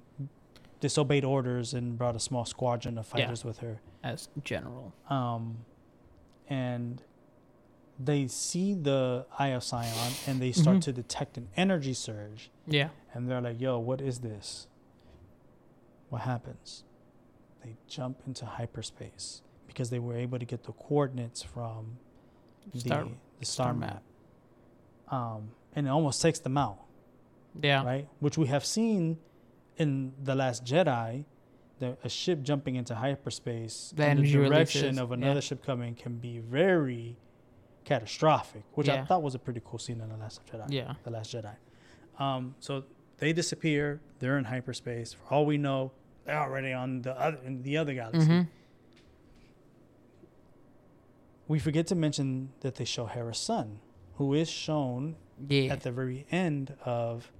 disobeyed orders and brought a small squadron of Yeah. fighters with her. As general. Um, and they see the Eye of Sion and they start Mhm. to detect an energy surge. Yeah. And they're like, yo, what is this? What happens? They jump into hyperspace because they were able to get the coordinates from the Star- the star, star map. Um, and it almost takes them out, Yeah. right? Which we have seen in The Last Jedi. The, a ship jumping into hyperspace The in the direction releases, of yeah. another ship coming can be very catastrophic, which I thought was a pretty cool scene in The Last Jedi. Yeah. The Last Jedi. Um, so they disappear. They're in hyperspace. For all we know, they're already on the other in the other galaxy. Mm-hmm. We forget to mention that they show Hera's son, who is shown Yeah. at the very end of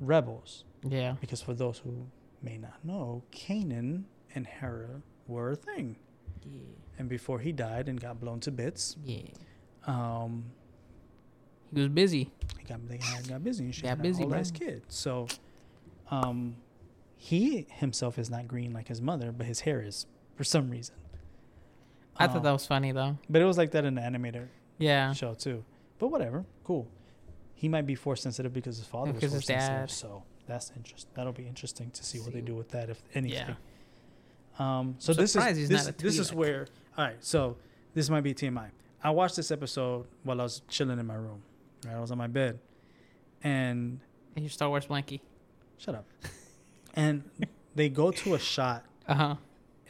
Rebels. yeah. Because for those who may not know, Kanan and Hera were a thing. Yeah. And before he died and got blown to bits, Yeah. um, He was busy. he got they got, got busy and shit. Got busy, bro. kid. So, um, he himself is not green like his mother, but his hair is for some reason. I thought Um, that was funny though. But it was like that in the animator Yeah. show too. But whatever, cool. He might be force sensitive because his father Because was force sensitive. So that's interesting. That'll be interesting to see what they do with that, if anything. Yeah. Um. So this is he's this, not a this is where. All right. So this might be TMI. I watched this episode while I was chilling in my room. Right. I was on my bed, and And your Star Wars blankie. shut up. <laughs> and they go to a shot, Uh huh.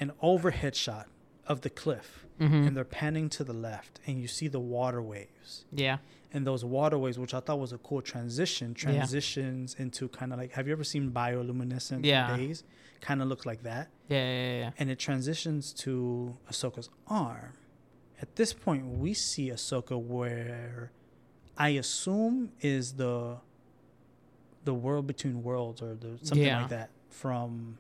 an overhead shot of the cliff, Mm-hmm. and they're panning to the left, and you see the water waves. Yeah. and those waterways, which I thought was a cool transition, Yeah. transitions into kind of like have you ever seen bioluminescent Yeah. days? Kind of looks like that, Yeah. Yeah. Yeah. and it transitions to Ahsoka's arm. At this point, we see Ahsoka where I assume is the the world between worlds or the something Yeah. like that from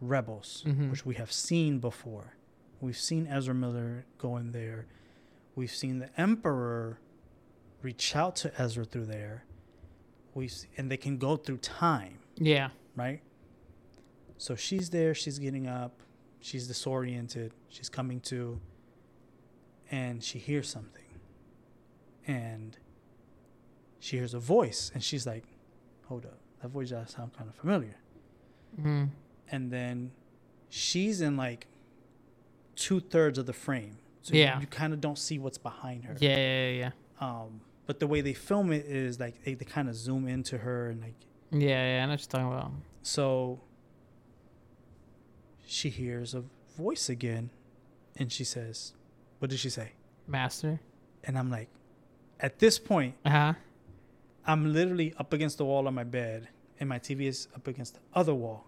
Rebels, Mhm. which we have seen before. We've seen Ezra Miller go in there. We've seen the Emperor reach out to Ezra through there. We and they can go through time, Yeah. right? So she's there. She's getting up. She's disoriented. She's coming to, and she hears something, and she hears a voice, and she's like, "Hold up, that voice just sounds kind of familiar." Mm-hmm. and then she's in like two thirds of the frame. So Yeah. you, you kind of don't see what's behind her. Yeah. Yeah. Yeah. Um, but the way they film it is like they, they kind of zoom into her and like Yeah. Yeah. I know what you're talking about. so she hears a voice again and she says, What did she say? Master. And I'm like, at this point, Uh huh. I'm literally up against the wall on my bed and my TV is up against the other wall.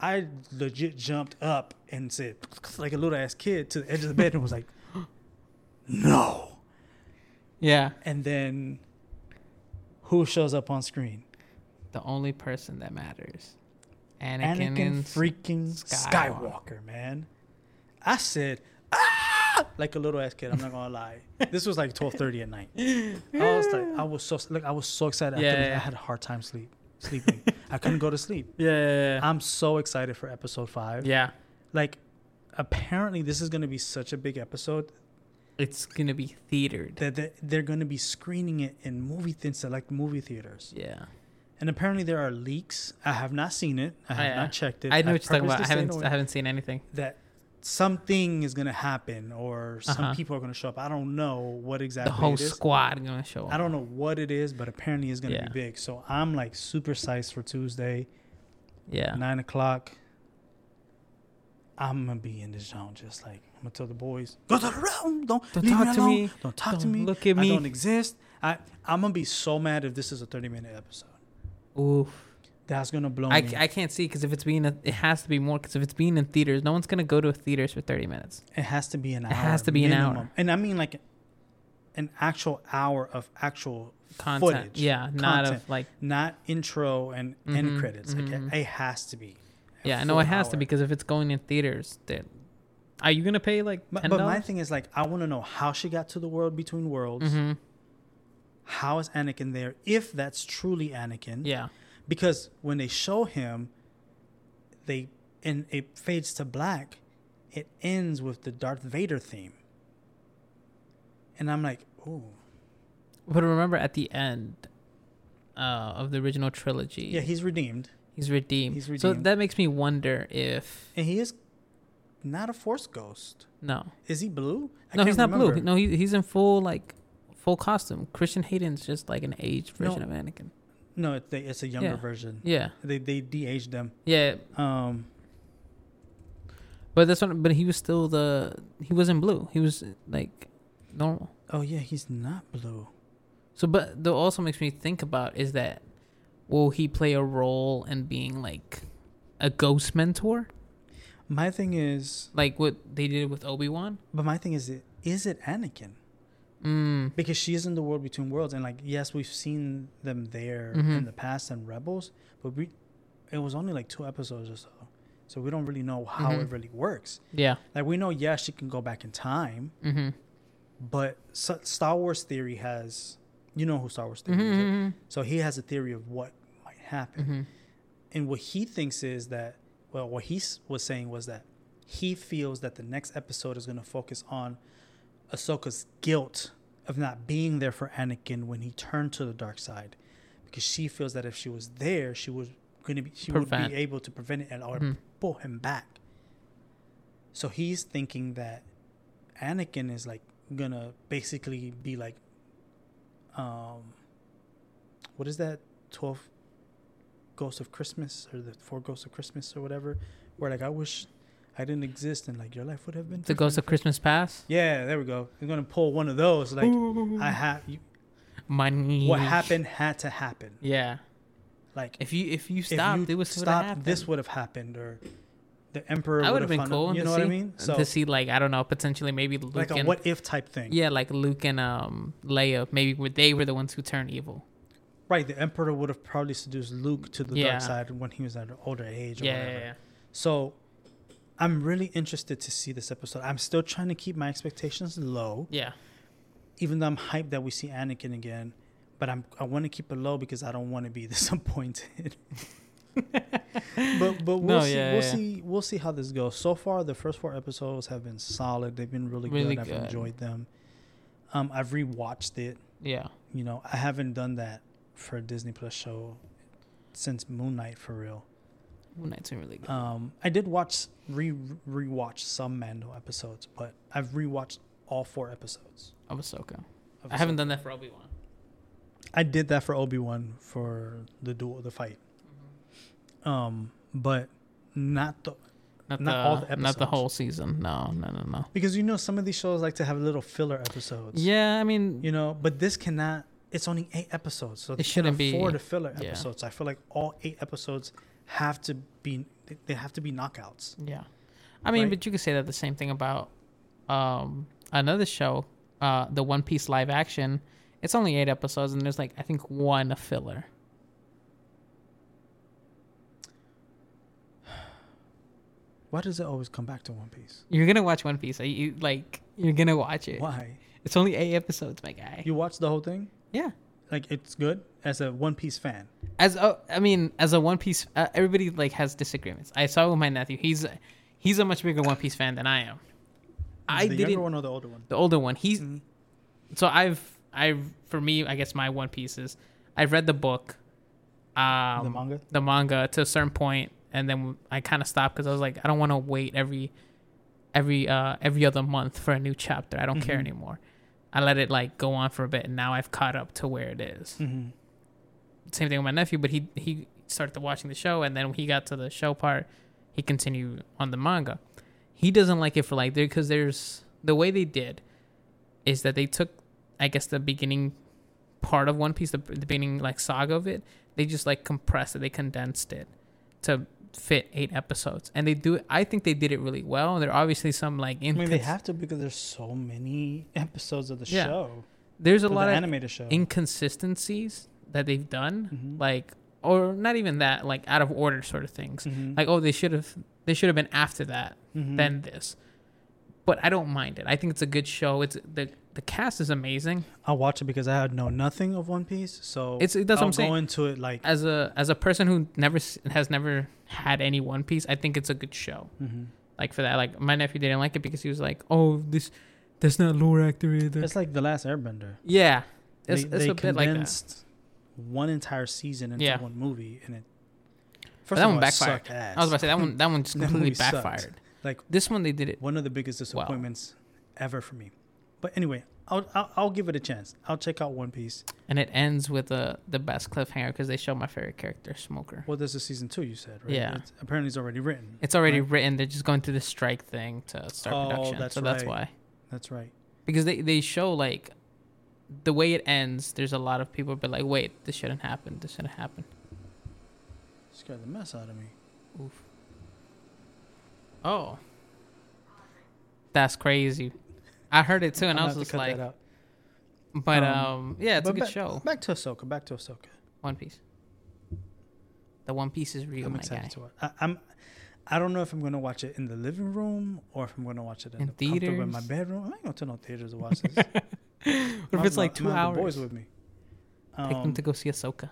I legit jumped up and said, <sniffs> like a little ass kid, to the edge of the bed and was like, <gasps> no. Yeah. And then who shows up on screen? The only person that matters. Anakin, Anakin and freaking Skywalker. Skywalker, man. I said, like a little ass kid. I'm not gonna lie. <laughs> This was like 12:30 at night. I was like, I was so like, I was so excited. I, Yeah, couldn't- I had a hard time sleep sleeping. <laughs> I couldn't go to sleep. Yeah. Yeah. I'm so excited for episode five. yeah. Like, apparently, this is gonna be such a big episode It's gonna be theatered. that they're gonna be screening it in movie th- select movie theaters. Yeah. And apparently, there are leaks. I have not seen it. I have oh, yeah. not checked it. I know I what you're talking about. I haven't. I haven't seen anything. that something is gonna happen or some Uh-huh. people are gonna show up. I don't know what exactly the whole squad gonna show up. I don't know what it is, but apparently it's gonna Yeah. be big. So I'm like super psyched for Tuesday. Yeah. nine o'clock. I'm gonna be in the zone, just like I'm gonna tell the boys, go to the room. Don't, Don't leave talk me to alone. me. Don't talk to Don't me. look at me. I don't exist. I I'm gonna be so mad if this is a 30 minute episode. Oof. That's gonna blow I, me. I can't see because if it's being a, it has to be more because if it's being in theaters, no one's gonna go to theaters for thirty minutes. it has to be an hour. It has to be an hour. and I mean like an actual hour of actual Content, footage. yeah, not Content. of like not intro and end Mhm, credits. Like mhm. it, it has to be. yeah. No, full it has to because if it's going in theaters, then are you gonna pay like But, ten but my thing is like I want to know how she got to the world between worlds. Mm-hmm. How is Anakin there? If that's truly Anakin, Yeah. Because when they show him, they and it fades to black. It ends with the Darth Vader theme, and I'm like, ooh, But remember, at the end uh, of the original trilogy, yeah, he's redeemed, he's redeemed. he's redeemed. So that makes me wonder if and he is not a Force ghost. no, Is he blue? I no, he's not can't blue. No, he, he's in full like full costume. Christian Hayden's just like an aged No. version of Anakin. No, it, they, it's a younger Yeah. version. Yeah, They they de-aged them. yeah. Um, But this one, but he was still the he wasn't blue. He was like normal. oh yeah, he's not blue. So, but that also makes me think about is that will he play a role in being like a ghost mentor, My thing is, like what they did with Obi Wan? but my thing is, is it Anakin? Mm. Because she is in the world between worlds, and like yes, we've seen them there Mhm. in the past and Rebels, but we, it was only like two episodes or so, so we don't really know how Mhm. it really works. Yeah. Like we know, yes, she can go back in time, Mm-hmm. but S- Star Wars theory has, you know who Star Wars theory is, right? Mm-hmm. so he has a theory of what might happen. Mm-hmm. And what he thinks is that, well, what he was saying was that he feels that the next episode is going to focus on Ahsoka's guilt of not being there for Anakin when he turned to the dark side, because she feels that if she was there, she was going to be she would be able to prevent it and or Mhm. pull him back. So he's thinking that Anakin is like gonna basically be like, um, what is that twelve Ghosts of Christmas or the Four Ghosts of Christmas or whatever, where like I wish I didn't exist and like your life would have been The Ghost of. Christmas Past. Yeah, there we go. You're gonna pull one of those. Like I have Money. what happened had to happen. Yeah. Like If you if you if stopped, you it was stopped, this would have happened, or the Emperor I would have been cool. You know see, what I mean? So to see like I don't know potentially maybe Luke like a and what if type thing. yeah like Luke and um Leia maybe they were the ones who turned evil. Right. The Emperor would have probably seduced Luke to the Yeah. dark side when he was at an older age. Or Yeah, whatever. yeah, yeah. So I'm really interested to see this episode. I'm still trying to keep my expectations low, Yeah. even though I'm hyped that we see Anakin again. But I'm I want to keep it low because I don't want to be <laughs> disappointed. <laughs> but but we'll No, see yeah, we'll yeah. see we'll see how this goes. So far, the first four episodes have been solid. They've been really, Really good. I've enjoyed them. Um, I've rewatched it. Yeah. You know, I haven't done that for a Disney Plus show since Moon Knight for real. Moon Knight's been really good. Um, I did watch re rewatch some Mando episodes, but I've rewatched all four episodes. of Ahsoka. of I haven't done that for Obi Wan. I did that for Obi Wan for the duel, the fight. Um, but not the Not, Not the all the not the whole season. No, no, no, no. because you know some of these shows like to have little filler episodes. Yeah, I mean, You know, but this cannot. It's only eight episodes, so It shouldn't be- afford the filler yeah. episodes. I feel like all eight episodes have to be. they- have to be knockouts. yeah. I mean, Right. but you could say that the same thing about um another show, uh, the One Piece live action. It's only eight episodes, and there's like I think one filler. <sighs> Why does it always come back to One Piece? You're gonna watch One Piece. Are you like you're gonna watch it? Why? It's only eight episodes, my guy. You watch the whole thing? yeah. Like it's good as a One Piece fan. As a, I mean, as a One Piece, uh, everybody like has disagreements. I saw with my nephew. He's he's a much bigger One Piece fan than I am. I the didn't. younger one or the older one? The older one. He's Mhm. so I've I've for me I guess my One Piece is I've read the book, um, the manga. the manga to a certain point, and then I kind of stopped because I was like I don't want to wait every every uh every other month for a new chapter. I don't care Mhm. anymore. I let it like go on for a bit, and now I've caught up to where it is. Mm-hmm. Same thing with my nephew, but he he started watching the show, and then when he got to the show part, he continued on the manga. He doesn't like it for like there because there's the way they did is that they took, I guess, the beginning part of One Piece, the, the beginning like saga of it, they just like compressed it, they condensed it to fit eight episodes, and they do. it I think they did it really well. There are obviously some like I mean, they have to because there's so many <laughs> episodes of the Yeah. show. there's a lot of animated show. inconsistencies that they've done, Mhm. like or not even that, like out of order sort of things. Mhm. Like oh, they should have they should have been after that Mhm. than this. But I don't mind it. I think it's a good show. It's the the cast is amazing. I'll watch it because I had know nothing of One Piece, so It's that's what I'll I'm saying. go into it like. As a as a person who never has never had any One Piece, I think it's a good show. Mhm. Like for that, like my nephew didn't like it because he was like, "Oh, this that's not lore actor either." It's like the last Airbender. yeah, it's, they it's they a bit like that. one entire season into Yeah. one movie, and it. First that one all, backfired. I was about to say that one. That <laughs> one just completely movie sucked. backfired. Like- this one, they did it. one of the biggest disappointments ever for me. But anyway, I'll, I'll I'll give it a chance. I'll check out One Piece. And it ends with the the best cliffhanger because they show my favorite character, Smoker. Well, this is season two. You said, right? Yeah. It's, apparently, it's already written. It's already right? written. They're just going through the strike thing to start Oh, production. that's so that's why. That's right. Because they they show like the way it ends. There's a lot of people be like, wait, this shouldn't happen. This shouldn't happen. Scared the mess out of me. Oof. Oh. That's crazy. I heard it too, and I gonna was just like, but Um, um, yeah, it's a good back, show. Back to Ahsoka. Back to Ahsoka. One Piece. The One Piece is real, I'm excited guy. to watch. I, I'm. I don't know if I'm gonna watch it in the living room or if I'm gonna watch it in, In the comfortable in my bedroom. I ain't going to no theaters to watch <laughs> this. What if it's like two I'm not the hours? boys with me. Take them Um, to go see Ahsoka.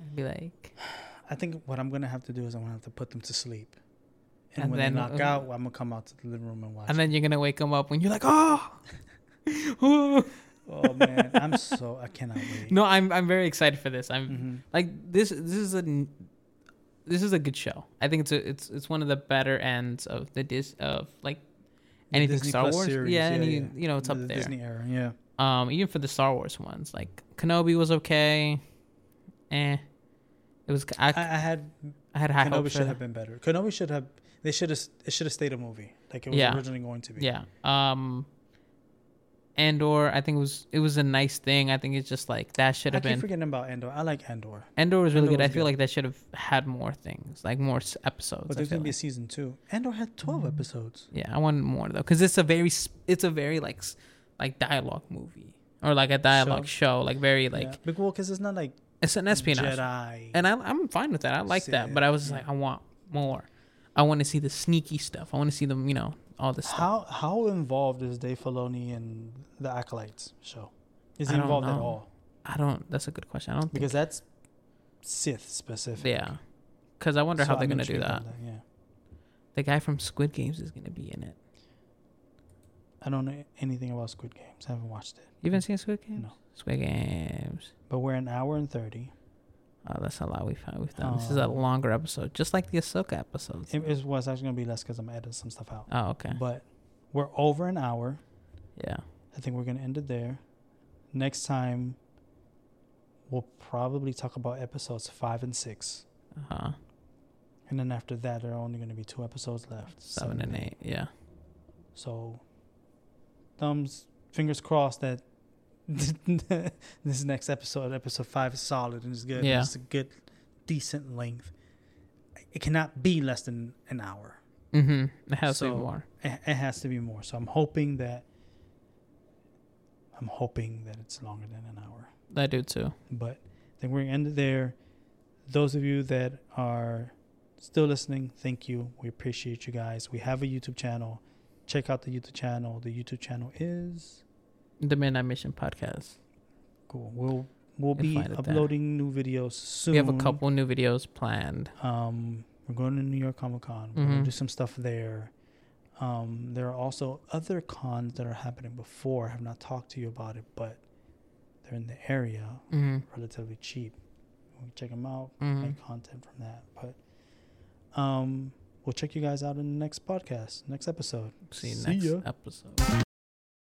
And be like, I think what I'm gonna have to do is I'm gonna have to put them to sleep, and, And when then, they knock uh, out, I'm gonna come out to the living room and watch. and it. then you're gonna wake them up when you're like, oh, <laughs> oh. man, I'm so I cannot wait. no, I'm I'm very excited for this. I'm Mhm. like this. This is a this is a good show. I think it's a it's it's one of the better ends of the dis of like The anything Disney Star Plus Wars. series, yeah, any, you know, it's The up there. Disney era, yeah. Um, even for the Star Wars ones, like Kenobi was okay. Eh, it was. I, I, I had I had high Kenobi hopes. should have been better. Kenobi should have. They should have. It should have stayed a movie like it was Yeah. originally going to be. Yeah. Um. Andor, I think it was it was a nice thing. I think it's just like that should I have keep been. forgetting about Andor. I like Andor, Andor was really Andor good. I feel good. like that should have had more things, like more episodes. but there's gonna be a season two. Andor had 12 episodes. Yeah, I want more though, because it's a very it's a very like like dialogue movie or like a dialogue show, like very like yeah. Well, because it's not like it's an espionage, Jedi. and I, I'm fine with that. I like that, but I was Yeah. like, I want more. I want to see the sneaky stuff. I want to see them, you know, all this stuff. how how involved is Dave Filoni in the Acolytes show? Is he involved at all? I don't. That's a good question. I don't think. Because that's Sith specific. Yeah, because I wonder So how they're I'm gonna do intrigued that. Yeah. The guy from Squid Games is gonna be in it. I don't know anything about Squid Games. I haven't watched it. You haven't seen Squid Games? No. Squid Games. But we're an hour and thirty. Oh, that's a lot we've we've done. This is a Oh. longer episode, just like the Ahsoka episodes. It, it was actually gonna be less because I'm editing some stuff out. Oh, okay. But we're over an hour. Yeah. I think we're gonna end it there. Next time, we'll probably talk about episodes five and six, Uh huh. and then after that, there are only gonna be two episodes left. Seven and eight. Yeah. So, thumbs, fingers crossed that <laughs> this next episode, episode five, is solid and is good. Yeah. It's a good, decent length. It cannot be less than an hour. Mm-hmm. It has to be more. It, it has to be more. So I'm hoping that. I'm hoping that it's longer than an hour. I do too. But I think we're gonna end it there. Those of you that are still listening, thank you. We appreciate you guys. We have a YouTube channel. Check out the YouTube channel. The YouTube channel is The Midnight Mission podcast. cool. We'll we'll be find it there. uploading new videos soon. We have a couple new videos planned. Um, we're going to New York Comic Con. We're Mhm. gonna do some stuff there. Um, there are also other cons that are happening before. I have not talked to you about it, but they're in the area, Mm-hmm. relatively cheap. We check them out, Mhm. make content from that. But um, we'll check you guys out in the next podcast, next episode. See you See next ya. episode.